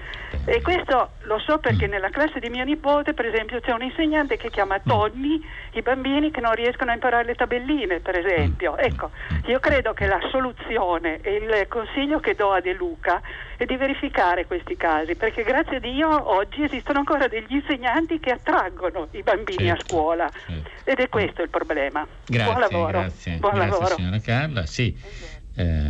E questo lo so perché nella classe di mio nipote, per esempio, c'è un insegnante che chiama mm. Tonni i bambini che non riescono a imparare le tabelline, per esempio. Mm. Ecco, io credo che la soluzione e il consiglio che do a De Luca è di verificare questi casi, perché grazie a Dio oggi esistono ancora degli insegnanti che attraggono i bambini certo, a scuola. Certo. Ed è questo il problema. Grazie, Buon lavoro. Grazie, Buon grazie lavoro. signora Carla. Sì. Eh,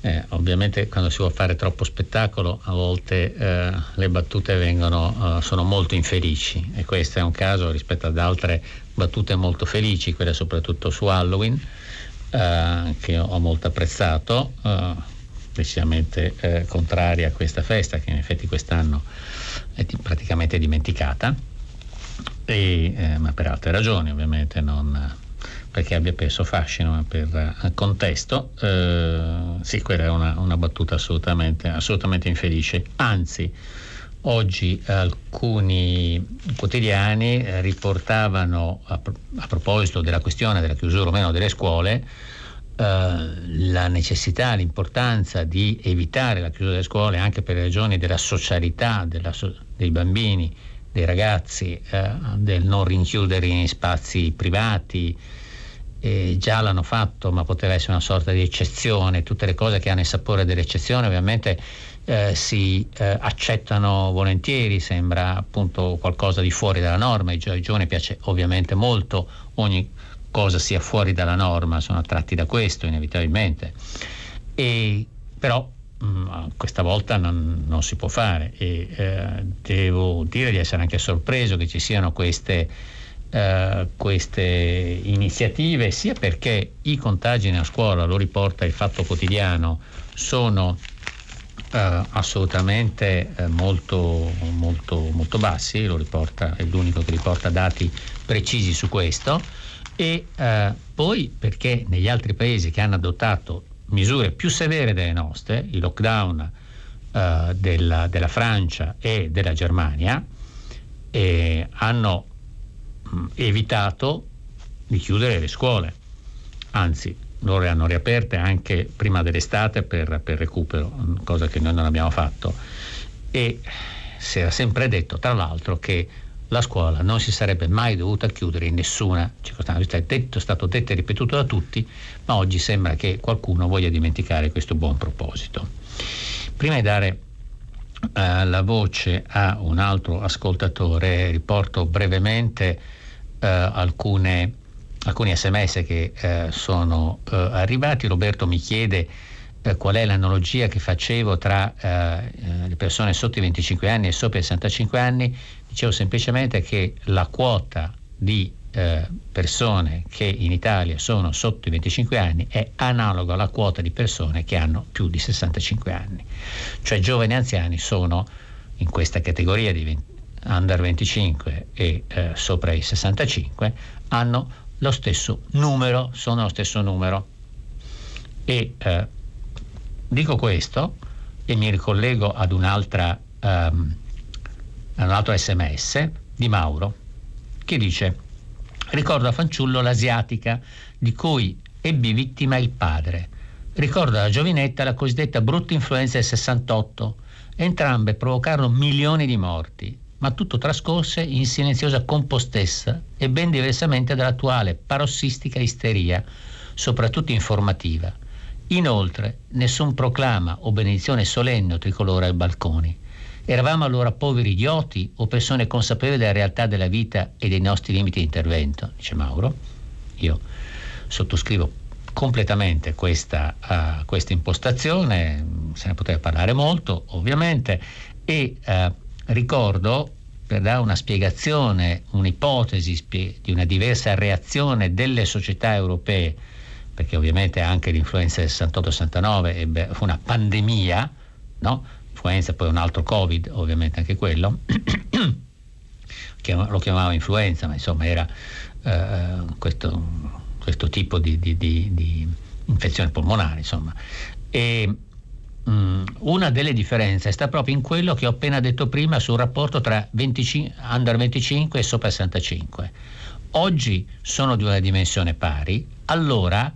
eh, ovviamente quando si vuole fare troppo spettacolo a volte eh, le battute vengono, eh, sono molto infelici e questo è un caso rispetto ad altre battute molto felici, quelle soprattutto su Halloween eh, che ho molto apprezzato, eh, decisamente contraria a questa festa che in effetti quest'anno è praticamente dimenticata, e, ma per altre ragioni ovviamente non perché abbia perso fascino, ma per uh, contesto, uh, sì, quella è una, una battuta assolutamente, assolutamente, infelice. Anzi, oggi alcuni quotidiani eh, riportavano, a, proposito della questione della chiusura o meno delle scuole, la necessità, l'importanza di evitare la chiusura delle scuole anche per le ragioni della socialità della, dei bambini, dei ragazzi, del non rinchiudere in spazi privati, eh, già l'hanno fatto, ma poteva essere una sorta di eccezione, tutte le cose che hanno il sapore dell'eccezione ovviamente eh, si eh, accettano volentieri, sembra appunto qualcosa di fuori dalla norma, ai giovani piace ovviamente molto ogni cosa sia fuori dalla norma, sono attratti da questo inevitabilmente, e, però mh, mm, questa volta non, non, si può fare. E eh, devo dire di essere anche sorpreso che ci siano queste eh, queste iniziative sia perché i contagi nella scuola, lo riporta il Fatto Quotidiano, sono eh, assolutamente eh, molto, molto, molto bassi, lo riporta, è l'unico che riporta dati precisi su questo, e eh, poi perché negli altri paesi che hanno adottato misure più severe delle nostre, i lockdown eh, della, della, Francia e della Germania, hanno evitato di chiudere le scuole, anzi loro le hanno riaperte anche prima dell'estate per, per recupero, cosa che noi non abbiamo fatto. E si era sempre detto, tra l'altro, che la scuola non si sarebbe mai dovuta chiudere in nessuna circostanza. È, detto, è stato detto e ripetuto da tutti, ma oggi sembra che qualcuno voglia dimenticare questo buon proposito. Prima di dare uh, la voce a un altro ascoltatore, riporto brevemente eh, alcune, alcuni sms che eh, sono eh, arrivati. Roberto mi chiede eh, qual è l'analogia che facevo tra eh, le persone sotto i 25 anni e sopra i 65 anni. Dicevo semplicemente che la quota di persone che in Italia sono sotto i 25 anni è analoga alla quota di persone che hanno più di 65 anni. Cioè giovani e anziani sono in questa categoria di 20, under 25 e eh, sopra i 65 hanno lo stesso numero, sono lo stesso numero. E eh, dico questo e mi ricollego ad un'altra, um, un altro sms di Mauro che dice ricordo a fanciullo l'asiatica di cui ebbi vittima il padre. Ricordo alla giovinetta la cosiddetta brutta influenza del 68. Entrambe provocarono milioni di morti, ma tutto trascorse in silenziosa compostezza e ben diversamente dall'attuale parossistica isteria, soprattutto informativa. Inoltre, nessun proclama o benedizione solenne o tricolore ai balconi. Eravamo allora poveri idioti o persone consapevoli della realtà della vita e dei nostri limiti di intervento, dice Mauro. Io sottoscrivo completamente questa, uh, questa impostazione, se ne poteva parlare molto ovviamente, e uh, ricordo per dare una spiegazione, un'ipotesi spie- di una diversa reazione delle società europee, perché ovviamente anche l'influenza del 68-69 fu una pandemia, no? Influenza poi un altro Covid, ovviamente anche quello, lo chiamava influenza, ma insomma era uh, questo, questo, tipo di, di, di, di infezione polmonare, insomma. E, Mm, una delle differenze sta proprio in quello che ho appena detto prima sul rapporto tra 25, under 25 e sopra 65. Oggi sono di una dimensione pari, allora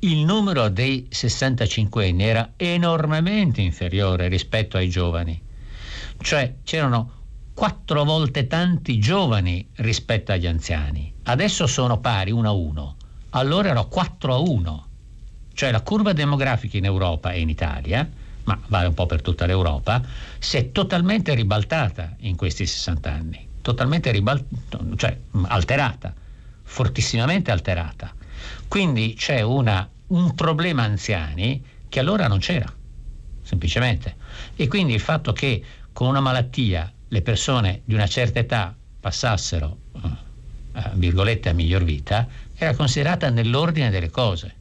il numero dei 65 anni era enormemente inferiore rispetto ai giovani. Cioè c'erano quattro volte tanti giovani rispetto agli anziani. Adesso sono pari 1 a 1. Allora erano 4 a 1. Cioè la curva demografica in Europa e in Italia ma vale un po' per tutta l'Europa, si è totalmente ribaltata in questi 60 anni, totalmente ribaltata, cioè alterata, fortissimamente alterata. Quindi c'è una, un problema anziani che allora non c'era, semplicemente. E quindi il fatto che con una malattia le persone di una certa età passassero, eh, virgolette, a miglior vita, era considerata nell'ordine delle cose.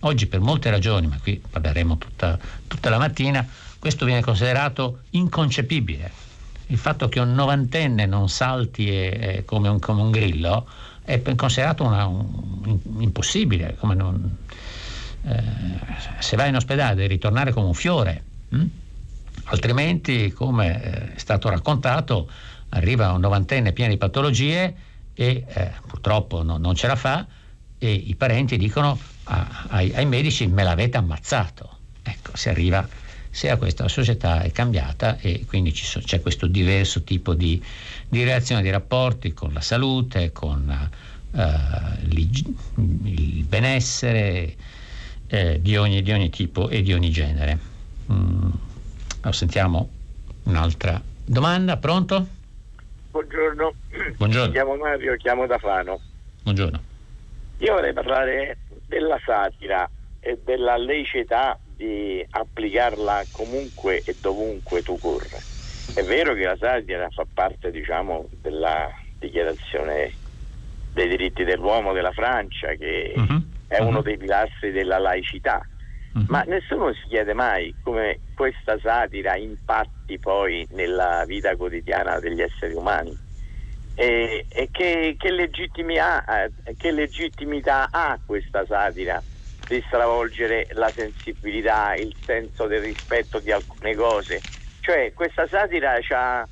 Oggi per molte ragioni, ma qui parleremo tutta, tutta la mattina, questo viene considerato inconcepibile. Il fatto che un novantenne non salti e, e come, un, come, un, grillo è considerato una, un, impossibile. Non, eh, se vai in ospedale devi ritornare come un fiore, hm? altrimenti, come eh, è stato raccontato, arriva un novantenne pieno di patologie e eh, purtroppo no, non ce la fa e i parenti dicono a, ai, ai, medici me l'avete ammazzato. Ecco, si arriva, se a questa società è cambiata e quindi so, c'è questo diverso tipo di, di, reazione, di rapporti con la salute, con uh, il benessere eh, di, ogni, di, ogni, tipo e di ogni genere. Mm. Allora, sentiamo un'altra domanda, pronto? Buongiorno. Buongiorno. Mi chiamo Mario, chiamo da Fano. Buongiorno. Io vorrei parlare della satira e della laicità di applicarla comunque e dovunque tu corre. È vero che la satira fa parte, diciamo, della dichiarazione dei diritti dell'uomo della Francia, che uh-huh. è uno uh-huh. dei pilastri della laicità. Uh-huh. Ma nessuno si chiede mai come questa satira impatti poi nella vita quotidiana degli esseri umani e, e che, che, legittimità, eh, che, legittimità, ha questa satira di stravolgere la sensibilità, il senso del rispetto di alcune cose? Cioè questa satira ha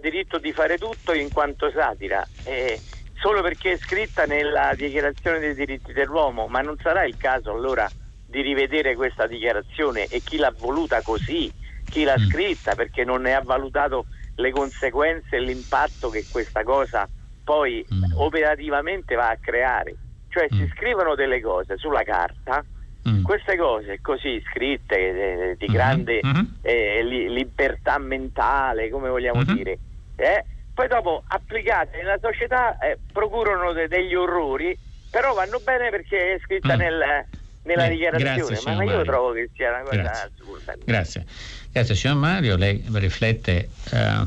diritto di fare tutto in quanto satira. E, solo perché è scritta nella dichiarazione dei diritti dell'uomo, ma non sarà il caso allora di rivedere questa dichiarazione e chi l'ha voluta così, chi l'ha mm. scritta perché non ne ha valutato le conseguenze e l'impatto che questa cosa poi mm. operativamente va a creare. Cioè mm. si scrivono delle cose sulla carta, mm. queste cose così scritte eh, di mm-hmm. grande mm-hmm. eh, li, libertà mentale, come vogliamo mm-hmm. dire, eh, poi dopo applicate nella società eh, procurano de- degli orrori, però vanno bene perché è scritta mm. nel, nella dichiarazione, grazie, ma io Mario. trovo che sia una cosa grazie. assurda. Grazie. Grazie signor Mario, lei riflette eh,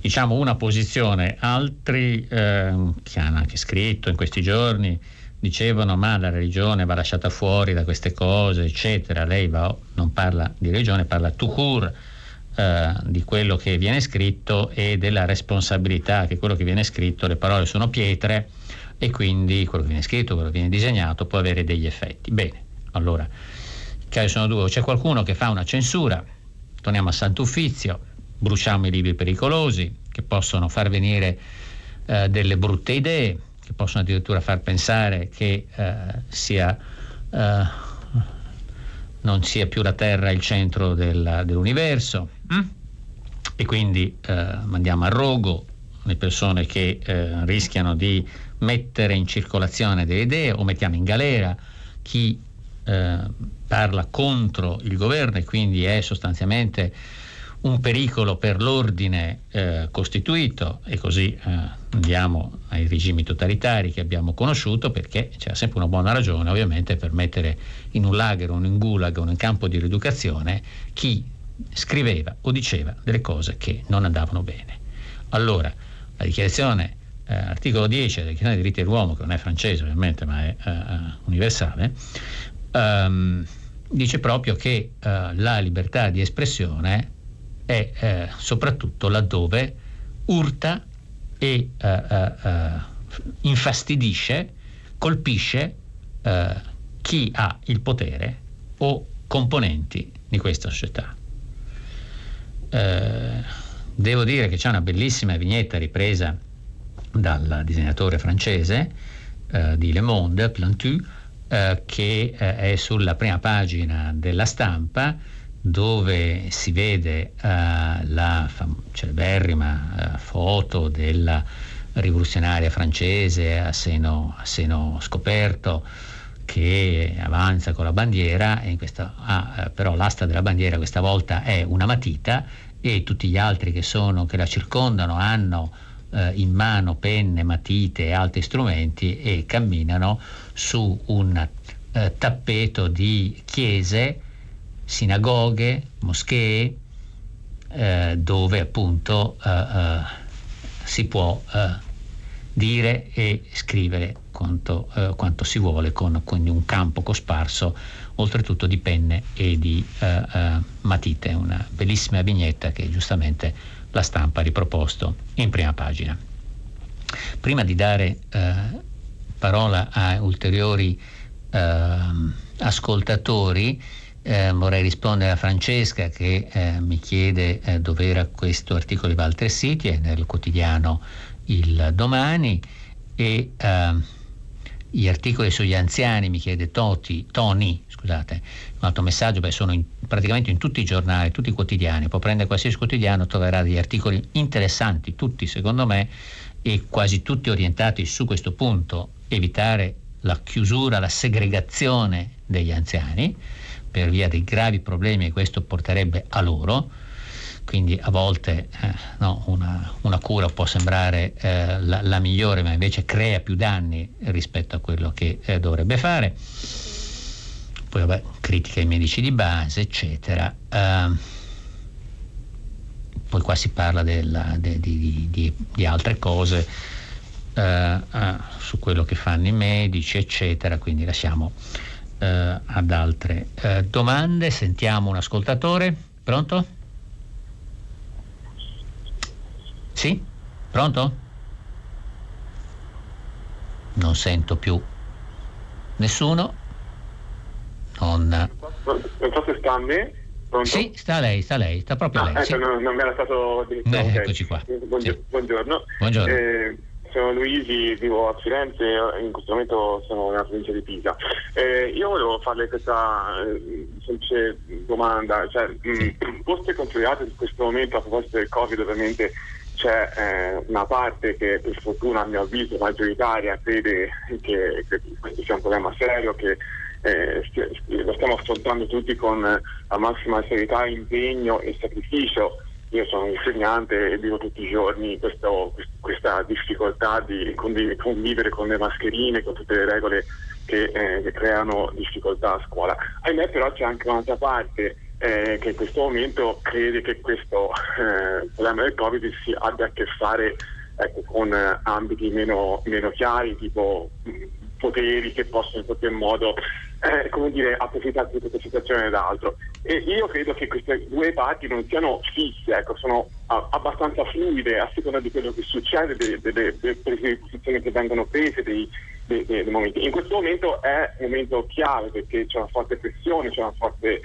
diciamo una posizione, altri eh, che hanno anche scritto in questi giorni dicevano ma la religione va lasciata fuori da queste cose eccetera, lei va, non parla di religione, parla court eh, di quello che viene scritto e della responsabilità che quello che viene scritto, le parole sono pietre e quindi quello che viene scritto, quello che viene disegnato può avere degli effetti. Bene, allora, i casi sono due, c'è qualcuno che fa una censura, torniamo a Sant'Uffizio, bruciamo i libri pericolosi che possono far venire eh, delle brutte idee, che possono addirittura far pensare che eh, sia, eh, non sia più la Terra il centro della, dell'universo hm? e quindi eh, mandiamo a rogo le persone che eh, rischiano di mettere in circolazione delle idee o mettiamo in galera chi eh, parla contro il governo e quindi è sostanzialmente un pericolo per l'ordine eh, costituito e così eh, andiamo ai regimi totalitari che abbiamo conosciuto perché c'è sempre una buona ragione ovviamente per mettere in un lager o in un gulag un campo di rieducazione chi scriveva o diceva delle cose che non andavano bene. Allora, la dichiarazione, eh, articolo 10 della dichiarazione dei diritti dell'uomo, che non è francese ovviamente ma è eh, eh universale, ehm, dice proprio che eh, la libertà di espressione è eh, soprattutto laddove urta e eh, eh, eh infastidisce, colpisce eh, chi ha il potere o componenti di questa società. Eh, devo dire che c'è una bellissima vignetta ripresa dal disegnatore francese di Le Monde, Plantu, che è sulla prima pagina della stampa dove si vede uh, la fam- celeberrima uh, foto della rivoluzionaria francese a seno, a seno, scoperto che avanza con la bandiera e questa, ah, uh, però l'asta della bandiera questa volta è una matita e tutti gli altri che, sono, che la circondano hanno in mano penne, matite e altri strumenti e camminano su un tappeto di chiese sinagoghe, moschee, eh, dove appunto eh, eh, si può eh, dire e scrivere quanto, eh, quanto si vuole con quindi un campo cosparso oltretutto di penne e di matite, una bellissima vignetta che giustamente la stampa ha riproposto in prima pagina. Prima di dare parola a ulteriori ascoltatori, eh, vorrei rispondere a Francesca che eh, mi chiede eh, dove era questo articolo di Walter City, è nel quotidiano Il Domani e ehm, gli articoli sugli anziani, mi chiede Toti, Tony, scusate, un altro messaggio, beh, sono in, praticamente in tutti i giornali, tutti i quotidiani, può prendere qualsiasi quotidiano, troverà degli articoli interessanti, tutti secondo me, e quasi tutti orientati su questo punto, evitare la chiusura, la segregazione degli anziani, per via dei gravi problemi che questo porterebbe a loro. Quindi a volte eh, no, una, una, cura può sembrare eh, la, la, migliore, ma invece crea più danni rispetto a quello che eh, dovrebbe fare. Poi vabbè, critica ai medici di base, eccetera. Ehm, poi qua si parla della, de, di, di, di, altre cose eh, eh, su quello che fanno i medici, eccetera, quindi lasciamo eh, ad altre eh, domande. Sentiamo un ascoltatore. Pronto? Sì? Pronto? Non sento più nessuno. Non... non so se sta a me. Pronto? Sì, sta lei, sta lei, sta proprio ah, lei. Ecco, sì. non, non mi era stato detto. Eh, okay. Eccoci qua. Buongiorno. Sì. Buongiorno. Buongiorno. Eh, sono Luigi, vivo a Firenze, in questo momento sono nella provincia di Pisa. Eh, io volevo farle questa eh, semplice domanda, cioè, mh, poste considerate in questo momento a proposito del Covid ovviamente c'è eh, una parte che per fortuna a mio avviso maggioritaria crede che, che questo sia un problema serio, che eh, lo stiamo affrontando tutti con la massima serietà, impegno e sacrificio io sono insegnante e vivo tutti i giorni questo, questa difficoltà di convivere con le mascherine, con tutte le regole che, eh, che creano difficoltà a scuola. Ahimè però c'è anche un'altra parte eh, che in questo momento crede che questo eh, problema del Covid si abbia a che fare ecco, con ambiti meno, meno chiari, tipo mh, poteri che possono in qualche modo eh, come dire, approfittare di questa situazione ed altro. E io credo che queste due parti non siano fisse, ecco, sono a, abbastanza fluide a seconda di quello che succede, delle, delle, delle posizioni che vengono prese, dei, dei, dei, momenti. In questo momento è un momento chiave perché c'è una forte pressione, c'è una forte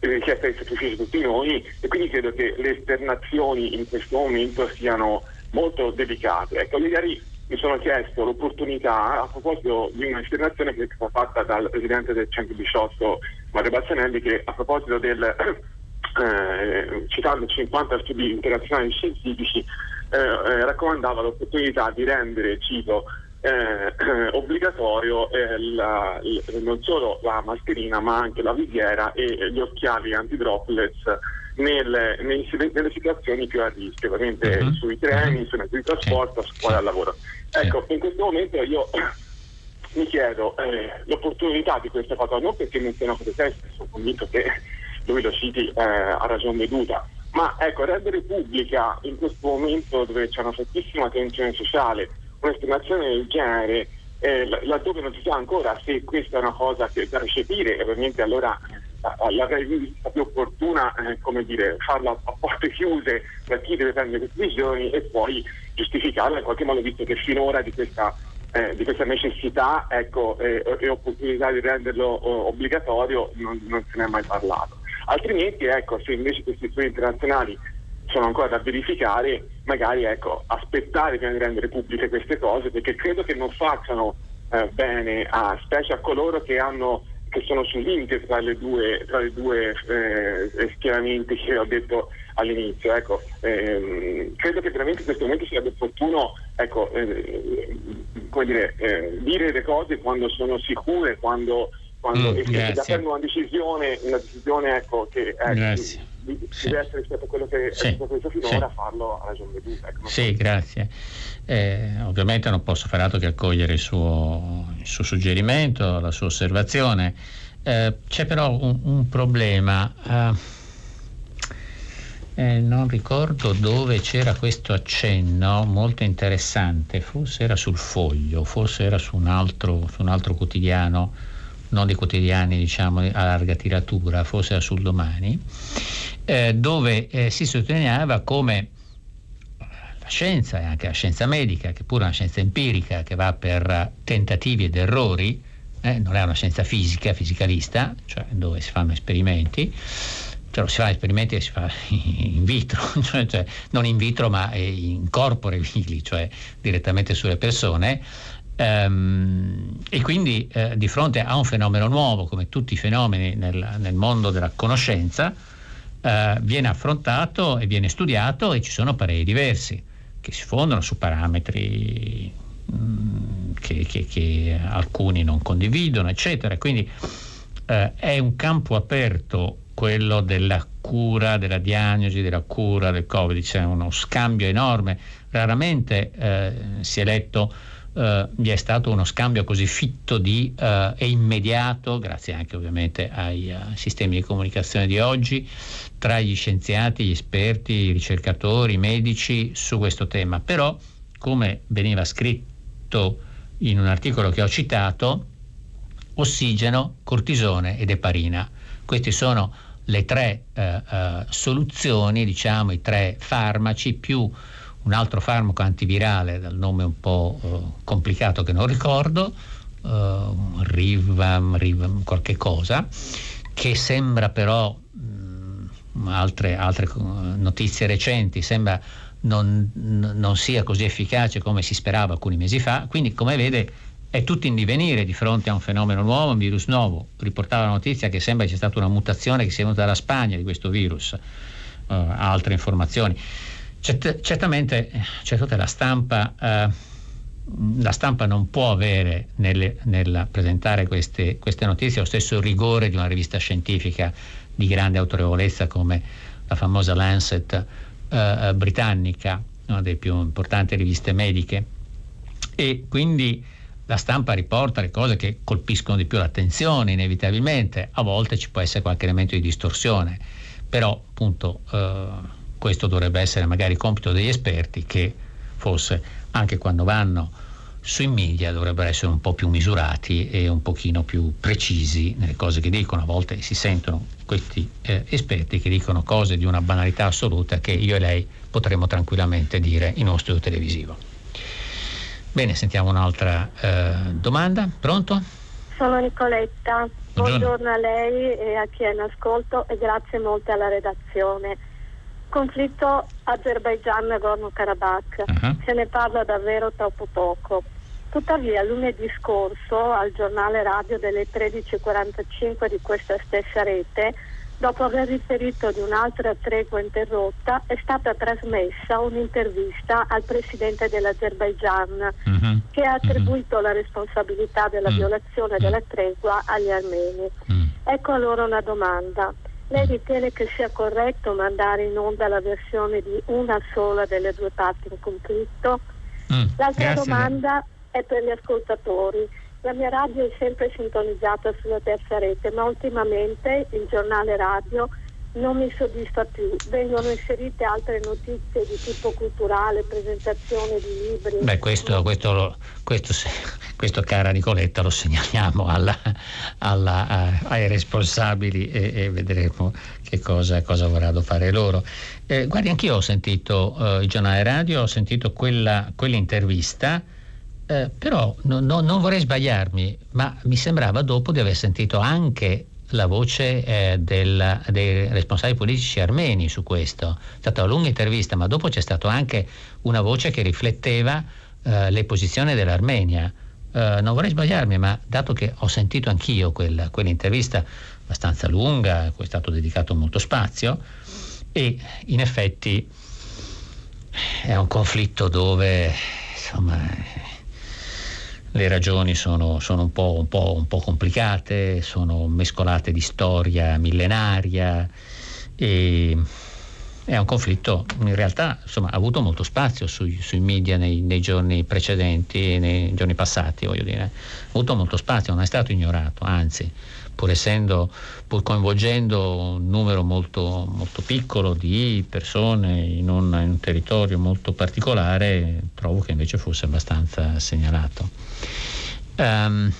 richiesta di sacrificio tutti noi e quindi credo che le esternazioni in questo momento siano molto delicate. Ecco, ieri mi sono chiesto l'opportunità a proposito di un'esternazione che è stata fatta dal presidente del 118 Mario Bazzanelli che a proposito del eh, citando 50 studi internazionali scientifici eh, eh, raccomandava l'opportunità di rendere, cito, eh, obbligatorio eh, la, non solo la mascherina ma anche la visiera e gli occhiali antidroplets nelle, nelle situazioni più a rischio, ovviamente uh-huh. sui treni, uh-huh. sui mezzi di trasporto, a scuola al lavoro. Ecco, in questo momento io mi chiedo eh, l'opportunità di questa cosa, non perché non sia una cosa testa, sono convinto che lui lo citi eh, a ragione veduta, ma ecco, rendere pubblica in questo momento dove c'è una fortissima tensione sociale, un'estimazione del genere, eh, laddove non si sa ancora se questa è una cosa che da recepire, ovviamente allora l'avrei vista più opportuna eh, come dire, farla a porte chiuse da chi deve prendere queste decisioni e poi giustificarla in qualche modo visto che finora di questa, eh, di questa necessità ecco, eh, e opportunità di renderlo eh, obbligatorio non, non, se ne è mai parlato. Altrimenti ecco, se invece questi studi internazionali sono ancora da verificare, magari ecco, aspettare prima di rendere pubbliche queste cose perché credo che non facciano eh, bene a specie a coloro che hanno che sono sul limite tra le due, tra le due eh, schieramenti che ho detto all'inizio. Ecco, ehm, credo che veramente in questo momento sarebbe opportuno ecco, eh, dire, eh, dire le cose quando sono sicure, quando, quando mm, si prende una decisione, una decisione ecco, che è, sì. Deve essere rispetto a quello che sì. è stato preso finora, sì. farlo a ragione veduta. Ecco, sì, grazie. Eh, ovviamente non posso fare altro che accogliere il suo, il suo suggerimento, la sua osservazione. Eh, c'è però un, un problema. Eh, eh, non ricordo dove c'era questo accenno molto interessante, forse era sul foglio, forse era su un altro, su un altro quotidiano, non di quotidiani diciamo a larga tiratura, forse era sul domani, eh, dove eh, si sottolineava come la scienza e anche la scienza medica, che pure è una scienza empirica che va per tentativi ed errori, eh, non è una scienza fisica, fisicalista, cioè dove si fanno esperimenti, cioè si fanno esperimenti e si fa in vitro, cioè, cioè, non in vitro ma in corpore vili, cioè direttamente sulle persone. Um, e quindi eh, di fronte a un fenomeno nuovo, come tutti i fenomeni nel, nel mondo della conoscenza, eh, viene affrontato e viene studiato e ci sono pareri diversi che si fondano su parametri mh, mm, che, che, che, alcuni non condividono, eccetera. Quindi eh, è un campo aperto quello della cura, della diagnosi, della cura del Covid, c'è uno scambio enorme. Raramente eh, si è letto Uh, vi è stato uno scambio così fitto di, uh, e immediato, grazie anche ovviamente ai uh, sistemi di comunicazione di oggi, tra gli scienziati, gli esperti, i ricercatori, i medici su questo tema. Però, come veniva scritto in un articolo che ho citato, ossigeno, cortisone ed eparina. Queste sono le tre soluzioni, diciamo, i tre farmaci più un altro farmaco antivirale dal nome un po' eh, complicato che non ricordo, eh, Rivam, Rivam, qualche cosa, che sembra però, mh, altre, altre, notizie recenti, sembra non, non sia così efficace come si sperava alcuni mesi fa, quindi come vede è tutto in divenire di fronte a un fenomeno nuovo, un virus nuovo. Riportava la notizia che sembra ci sia stata una mutazione che sia venuta dalla Spagna di questo virus, uh, altre informazioni. Cert- certamente, certamente, la stampa, eh, la stampa non può avere nel, nel presentare queste, queste, notizie lo stesso rigore di una rivista scientifica di grande autorevolezza come la famosa Lancet eh, britannica, una delle più importanti riviste mediche. E quindi la stampa riporta le cose che colpiscono di più l'attenzione inevitabilmente, a volte ci può essere qualche elemento di distorsione, però appunto eh, questo dovrebbe essere magari compito degli esperti che forse anche quando vanno sui media dovrebbero essere un po' più misurati e un pochino più precisi nelle cose che dicono. A volte si sentono questi eh, esperti che dicono cose di una banalità assoluta che io e lei potremmo tranquillamente dire in uno studio televisivo. Bene, sentiamo un'altra eh, domanda. Pronto? Sono Nicoletta. Buongiorno. Buongiorno a lei e a chi è in ascolto e grazie molte alla redazione conflitto Azerbaijan-Nagorno-Karabakh. Uh-huh. Se ne parla davvero troppo poco. Tuttavia, lunedì scorso, al giornale radio delle 13.45 di questa stessa rete, dopo aver riferito di un'altra tregua interrotta, è stata trasmessa un'intervista al presidente dell'Azerbaijan uh-huh. che ha attribuito uh-huh. la responsabilità della uh-huh. violazione della tregua agli armeni. Ecco allora una domanda. Lei ritiene che sia corretto mandare in onda la versione di una sola delle due parti in conflitto? Mm, L'altra grazie. domanda è per gli ascoltatori. La mia radio è sempre sintonizzata sulla terza rete, ma ultimamente il giornale radio non mi soddisfa più. Vengono inserite altre notizie di tipo culturale, presentazione di libri. Beh, questo, questo, questo, questo cara Nicoletta, lo segnaliamo alla, alla, a, ai responsabili e, e, vedremo che cosa, cosa vorranno fare loro. Eh, guardi, anch'io ho sentito eh, il giornale radio, ho sentito quella, quell'intervista. Eh, però no, no, non vorrei sbagliarmi, ma mi sembrava dopo di aver sentito anche la voce eh, del, dei responsabili politici armeni su questo. È stata una lunga intervista, ma dopo c'è stata anche una voce che rifletteva eh, le posizioni dell'Armenia. Eh, non vorrei sbagliarmi, ma dato che ho sentito anch'io quella, quell'intervista abbastanza lunga, a cui è stato dedicato molto spazio, e in effetti è un conflitto dove insomma le ragioni sono, sono un, po', un, po', un, po', complicate, sono mescolate di storia millenaria e è un conflitto in realtà insomma, ha avuto molto spazio sui, sui media nei, nei, giorni precedenti, nei giorni passati, voglio dire, ha avuto molto spazio, non è stato ignorato, anzi pur essendo, pur coinvolgendo un numero molto, molto piccolo di persone in un, in un, territorio molto particolare, trovo che invece fosse abbastanza segnalato. Um,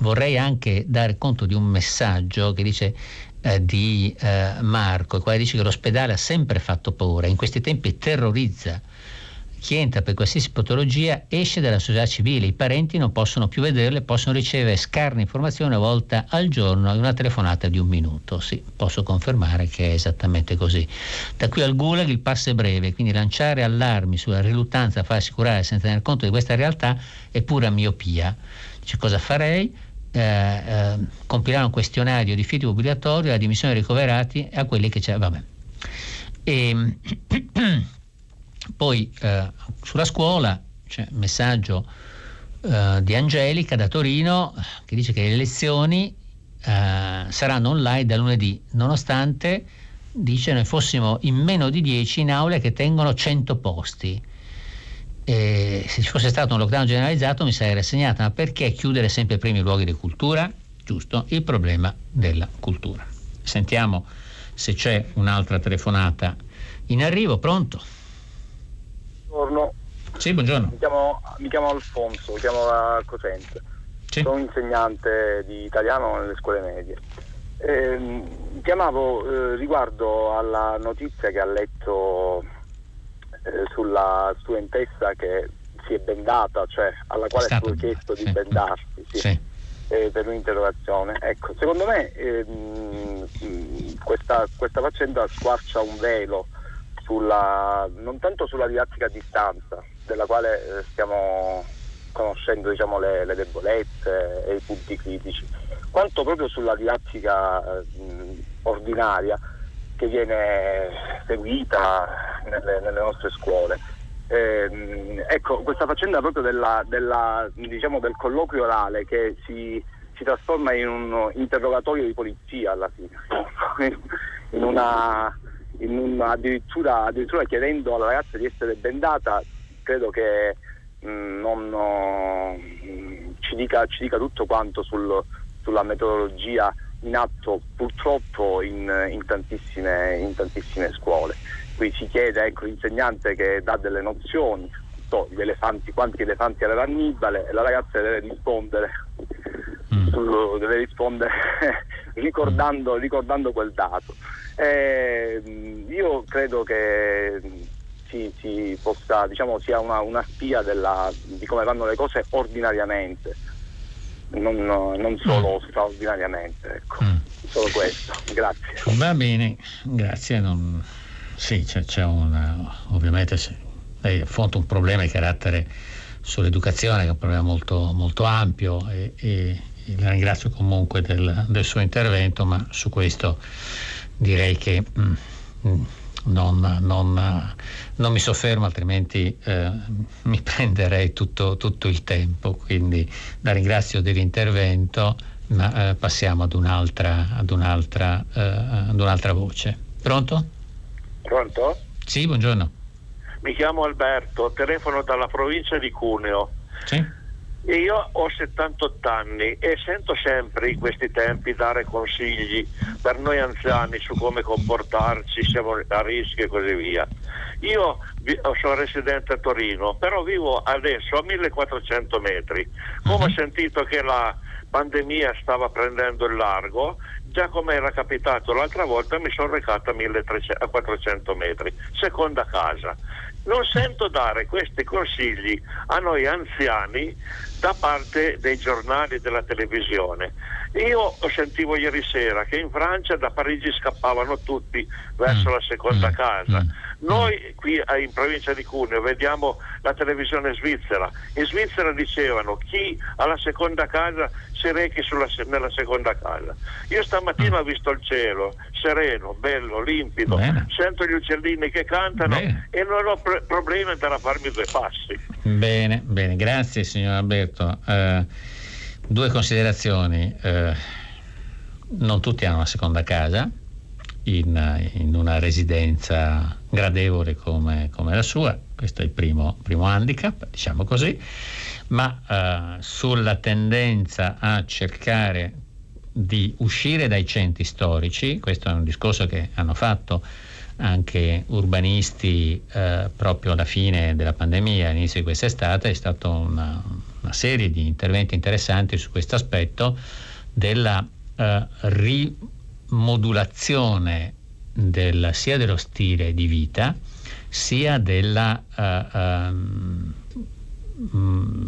vorrei anche dare conto di un messaggio che dice eh, di eh, Marco, il quale dice che l'ospedale ha sempre fatto paura, in questi tempi terrorizza chi entra per qualsiasi patologia esce dalla società civile, i parenti non possono più vederle, possono ricevere scarne informazioni una volta al giorno e una telefonata di un minuto. Sì, posso confermare che è esattamente così. Da qui al Gulag il passo è breve, quindi lanciare allarmi sulla riluttanza a farsi curare senza tener conto di questa realtà è pura miopia. Cioè, cosa farei? Eh, eh, compilare un questionario di fidi obbligatorio alla dimissione ricoverati a quelli che c'è. Vabbè. E, Poi eh, sulla scuola c'è un messaggio eh, di Angelica da Torino che dice che le lezioni eh, saranno online da lunedì, nonostante dice noi fossimo in meno di 10 in aule che tengono 100 posti. E se ci fosse stato un lockdown generalizzato mi sarei rassegnata, ma perché chiudere sempre primi luoghi di cultura? Giusto, il problema della cultura. Sentiamo se c'è un'altra telefonata in arrivo, pronto? Buongiorno. Sì, buongiorno. Mi chiamo, mi chiamo Alfonso, chiamo da Cosenza. Sì. Sono insegnante di italiano nelle scuole medie. Eh, chiamavo eh, riguardo alla notizia che ha letto eh, sulla studentessa che si è bendata, cioè alla quale è stato chiesto sì. di bendarsi sì, sì. Eh, per un'interrogazione. Ecco, secondo me ehm, questa, questa faccenda squarcia un velo sulla, non tanto sulla didattica a distanza, della quale eh, stiamo conoscendo diciamo, le, le, debolezze e i punti critici, quanto proprio sulla didattica eh, ordinaria che viene seguita nelle, nelle nostre scuole. Eh, ecco, questa faccenda proprio della, della, diciamo, del colloquio orale che si, si, trasforma in un interrogatorio di polizia alla fine, in una un, addirittura, addirittura, chiedendo alla ragazza di essere bendata, credo che mh, mm, non, no, mm, ci, dica, ci, dica, tutto quanto sul, sulla metodologia in atto purtroppo in, in, tantissime, in tantissime, scuole. Qui si chiede ecco, l'insegnante che dà delle nozioni, so, gli elefanti, quanti elefanti aveva Annibale e la ragazza deve rispondere, mm. su, deve rispondere ricordando, ricordando, quel dato. Eh, io credo che si, si possa, diciamo, sia una, una spia della, di come vanno le cose ordinariamente, non, non solo mm. straordinariamente. Ecco. Mm. Solo questo, grazie. Va bene, grazie. Non... Sì, c'è, c'è una, ovviamente sì, lei affronta un problema di carattere sull'educazione, che è un problema molto, molto ampio e, e, la ringrazio comunque del, del, suo intervento, ma su questo direi che mm, mm non, non, non, mi soffermo, altrimenti eh, mi prenderei tutto, tutto, il tempo. Quindi la ringrazio dell'intervento, ma eh, passiamo ad un'altra, ad, un'altra, eh, ad un'altra voce. Pronto? Pronto? Sì, buongiorno. Mi chiamo Alberto, telefono dalla provincia di Cuneo. Sì. Io ho 78 anni e sento sempre in questi tempi dare consigli per noi anziani su come comportarci, siamo a rischio e così via. Io sono residente a Torino, però vivo adesso a 1400 metri. Come ho mhm. sentito che la pandemia stava prendendo il largo, già come era capitato l'altra volta mi sono recato a, 1300, a 400 metri, seconda casa non sento dare questi consigli a noi anziani da parte dei giornali e della televisione. Io sentivo ieri sera che in Francia da Parigi scappavano tutti verso mm. la seconda mm. casa. Mm. Noi qui in provincia di Cuneo vediamo la televisione svizzera. In Svizzera dicevano chi ha la seconda casa si rechi sulla, nella seconda casa. Io stamattina ho visto il cielo sereno, bello, limpido, Bene. sento gli uccellini che cantano bene. e non ho problemi ad andare a farmi due passi. Bene, bene, grazie signor Alberto. Uh, due considerazioni. Uh, non tutti hanno una seconda casa in, in una residenza gradevole come, come, la sua, questo è il primo, primo handicap, diciamo così, ma uh, sulla tendenza a cercare di uscire dai centri storici, questo è un discorso che hanno fatto anche urbanisti eh, proprio alla fine della pandemia, all'inizio di quest'estate, è stata una, una, serie di interventi interessanti su questo aspetto della eh, rimodulazione del, sia dello stile di vita sia del uh, um,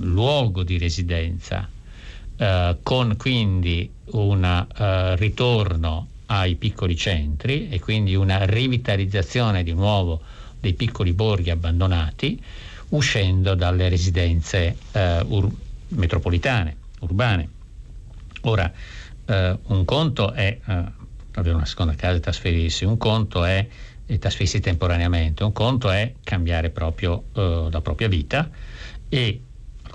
luogo di residenza, uh, con quindi un uh, ritorno ai piccoli centri e quindi una rivitalizzazione di nuovo dei piccoli borghi abbandonati, uscendo dalle residenze ur- metropolitane, urbane. Ora, un conto è avere una seconda casa e trasferirsi, un conto è trasferirsi temporaneamente, un conto è cambiare proprio uh, la propria vita e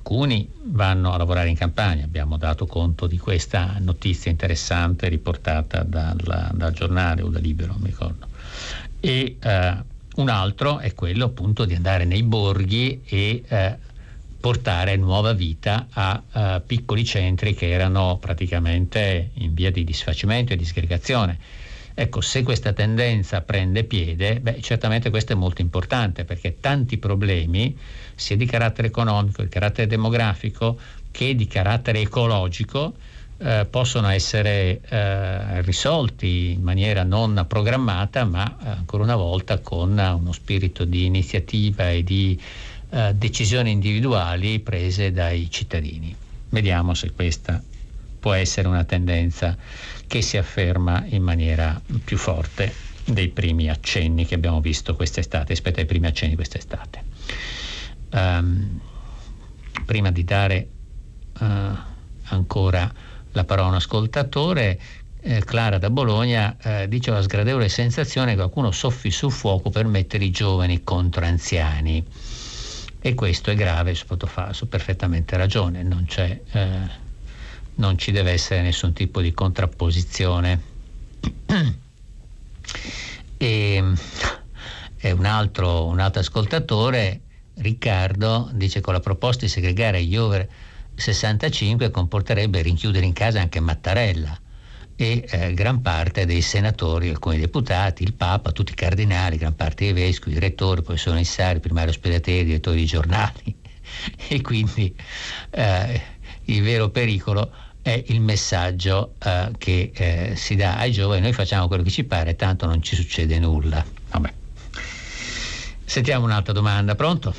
alcuni vanno a lavorare in campagna, abbiamo dato conto di questa notizia interessante riportata dal, dal giornale o da Libero, mi ricordo. E uh, un altro è quello appunto di andare nei borghi e uh, portare nuova vita a, a piccoli centri che erano praticamente in via di disfacimento e disgregazione. Ecco, se questa tendenza prende piede, beh, certamente questo è molto importante perché tanti problemi, sia di carattere economico, di carattere demografico che di carattere ecologico, eh, possono essere eh, risolti in maniera non programmata, ma eh, ancora una volta con uno spirito di iniziativa e di eh, decisioni individuali prese dai cittadini. Vediamo se questa può essere una tendenza che si afferma in maniera più forte dei primi accenni che abbiamo visto quest'estate, rispetto ai primi accenni quest'estate. Um, prima di dare uh, ancora la parola a un ascoltatore, eh, Clara da Bologna eh, dice la sgradevole sensazione che qualcuno soffi sul fuoco per mettere i giovani contro anziani e questo è grave, fa perfettamente ragione, non, eh, non, ci deve essere nessun tipo di contrapposizione. e, e un, altro, un altro ascoltatore, Riccardo, dice che con la proposta di segregare gli over 65 comporterebbe rinchiudere in casa anche Mattarella e eh, gran parte dei senatori, alcuni deputati, il Papa, tutti i cardinali, gran parte dei vescovi, i rettori, professori Nissari, primari ospedalieri, direttori di giornali e quindi eh, il vero pericolo è il messaggio eh, che eh, si dà ai giovani, noi facciamo quello che ci pare, tanto non ci succede nulla. Vabbè. Sentiamo un'altra domanda, pronto?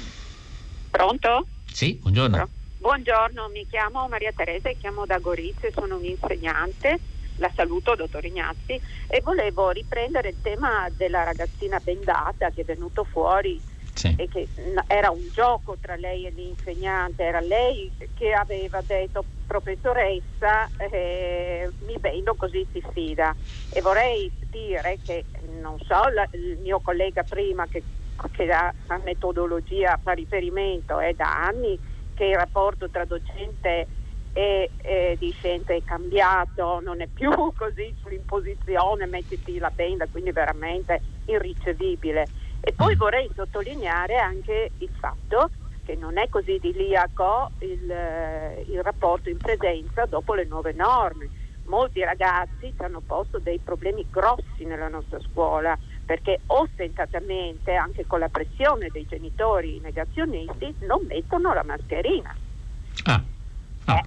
Pronto? Sì, buongiorno. Buongiorno, mi chiamo Maria Teresa e chiamo da Gorizia, sono un'insegnante, la saluto dottor Ignazzi e volevo riprendere il tema della ragazzina bendata che è venuto fuori sì. e che era un gioco tra lei e l'insegnante, era lei che aveva detto professoressa eh, mi vendo così si sfida e vorrei dire che non so la, il mio collega prima che, che la, la metodologia fa riferimento è da anni che il rapporto tra docente e, e discente è cambiato, non è più così sull'imposizione, mettiti la benda, quindi veramente irricevibile e poi vorrei sottolineare anche il fatto che non è così idilliaco il, eh, il rapporto in presenza dopo le nuove norme. Molti ragazzi ci hanno posto dei problemi grossi nella nostra scuola perché ostentatamente, anche con la pressione dei genitori negazionisti, non mettono la mascherina. Ah. Ah,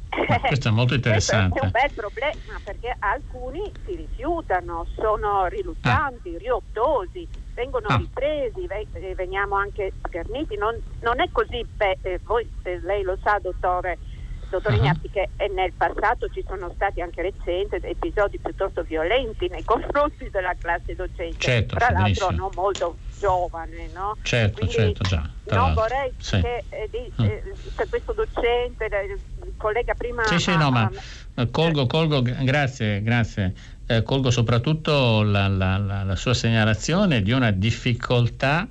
questo è molto interessante. Questo è un bel problema perché alcuni si rifiutano, sono riluttanti, ah. riottosi, vengono ah. ripresi, veniamo anche scherniti. Non, non è così, beh, eh, voi se lei lo sa, dottore, dottor uh-huh. Ignazzi, che nel passato ci sono stati anche recenti episodi piuttosto violenti nei confronti della classe docente, certo, tra l'altro non molto giovane, no? Certo, Quindi certo, già. Non vorrei sì. che eh, di, mm. eh, questo docente, il collega prima... Sì, sì, no, ma colgo, colgo, grazie, grazie. Eh, colgo soprattutto la, la, la, la, sua segnalazione di una difficoltà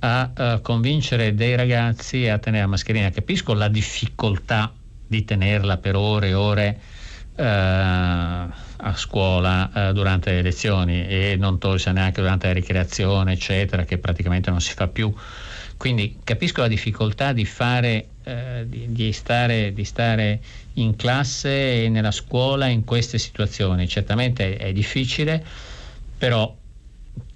a, a convincere dei ragazzi a tenere la mascherina. Capisco la difficoltà di tenerla per ore e ore eh, a scuola eh, durante le lezioni e non tolse neanche durante la ricreazione, eccetera, che praticamente non si fa più. Quindi capisco la difficoltà di fare, eh, di, di, stare, di, stare, in classe e nella scuola in queste situazioni. Certamente è, è difficile, però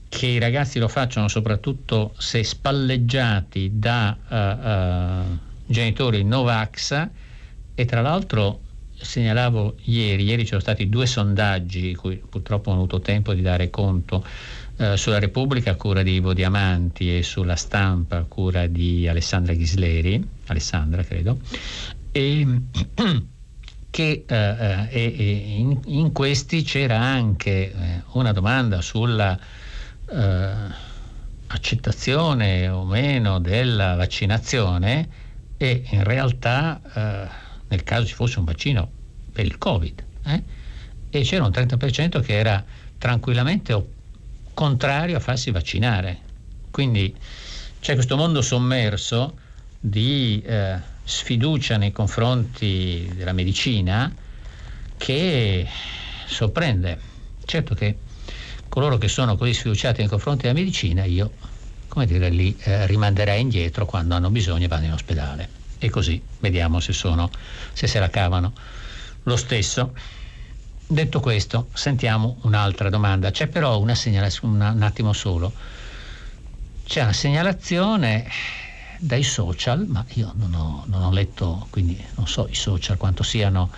che i ragazzi lo facciano soprattutto se spalleggiati da uh, uh, genitori Novax e tra l'altro segnalavo ieri, ieri ci sono stati due sondaggi, cui purtroppo non ho avuto tempo di dare conto, eh, sulla Repubblica a cura di Ivo Diamanti e sulla stampa a cura di Alessandra Ghisleri, Alessandra credo, e, che eh, eh, in, in, questi c'era anche eh, una domanda sulla accettazione o meno della vaccinazione e in realtà nel caso ci fosse un vaccino per il Covid. Eh? E c'era un 30% che era tranquillamente contrario a farsi vaccinare. Quindi c'è questo mondo sommerso di eh, sfiducia nei confronti della medicina che sorprende. Certo che coloro che sono così sfiduciati nei confronti della medicina, io, come dire, li eh, rimanderei indietro quando hanno bisogno e vanno in ospedale e così vediamo se, sono, se se la cavano lo stesso. Detto questo, sentiamo un'altra domanda. C'è però una segnalazione, un attimo solo, c'è una segnalazione dai social, ma io non ho, non ho letto, quindi non so i social quanto siano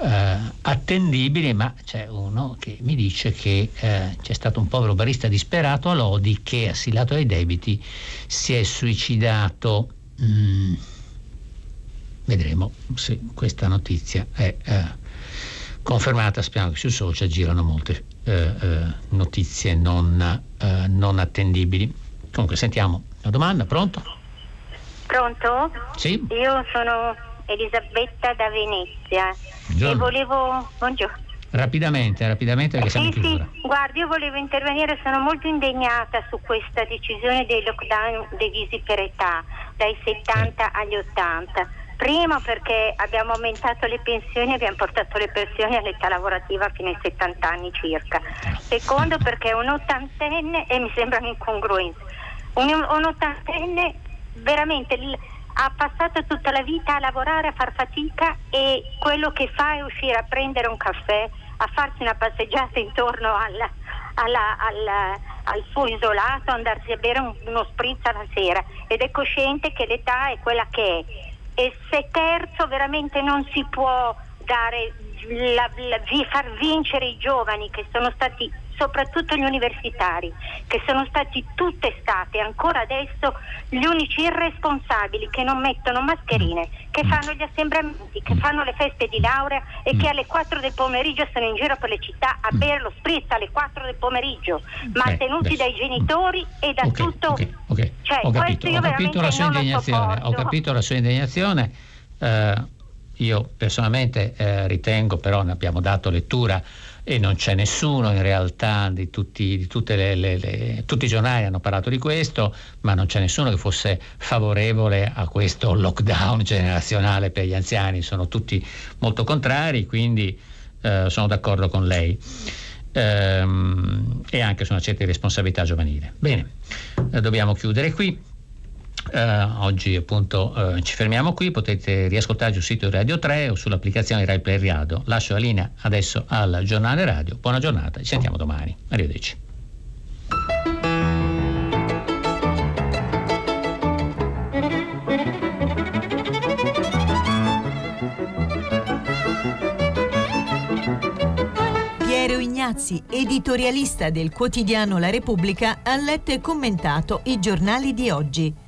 eh, attendibili, ma c'è uno che mi dice che eh, c'è stato un povero barista disperato a Lodi che, assilato ai debiti, si è suicidato. Mm Vedremo se questa notizia è eh, confermata. Speriamo che sui social girano molte eh, eh, notizie non, eh, non, attendibili. Comunque sentiamo la domanda, pronto? Pronto? Sì. Io sono Elisabetta da Venezia Buongiorno. e volevo... Buongiorno. Rapidamente, rapidamente perché siamo sì, in Sì, guardi, io volevo intervenire, sono molto indegnata su questa decisione dei lockdown divisi per età, dai 70 sì. agli 80 Primo perché abbiamo aumentato le pensioni, abbiamo portato le pensioni all'età lavorativa fino ai 70 anni circa. Secondo perché un ottantenne, e mi sembra un'incongruenza, un, un ottantenne veramente ha passato tutta la vita a lavorare, a far fatica e quello che fa è uscire a prendere un caffè a farsi una passeggiata intorno alla, alla, alla, al suo isolato, andarsi a bere un, uno spritz alla sera ed è cosciente che l'età è quella che è. E se terzo veramente non si può dare la, la, far vincere i giovani che sono stati soprattutto gli universitari, che sono stati tutte state ancora adesso gli unici irresponsabili che non mettono mascherine, che mm. fanno gli assembramenti, che fanno le feste di laurea e che mm. alle 4 del pomeriggio sono in giro per le città a mm. bere lo spritz alle 4 del pomeriggio, mantenuti dai genitori e da okay, tutto. Okay, okay. Cioè, ho capito, ho capito la sua indignazione, ho capito la sua indignazione. Uh, io personalmente eh, ritengo, però ne abbiamo dato lettura, e non c'è nessuno in realtà di tutti, di le, le, le, tutti i giornali hanno parlato di questo, ma non c'è nessuno che fosse favorevole a questo lockdown generazionale per gli anziani, sono tutti molto contrari, quindi eh, sono d'accordo con lei. Ehm, e anche su una certa responsabilità giovanile. Bene, eh, dobbiamo chiudere qui. Uh, oggi appunto uh, ci fermiamo qui, potete riascoltarci sul sito di Radio 3 o sull'applicazione Rai Play Radio. Lascio la linea adesso al giornale radio. Buona giornata, ci sentiamo domani. Arrivederci. Editorialista del quotidiano La Repubblica, ha letto e commentato i giornali di oggi.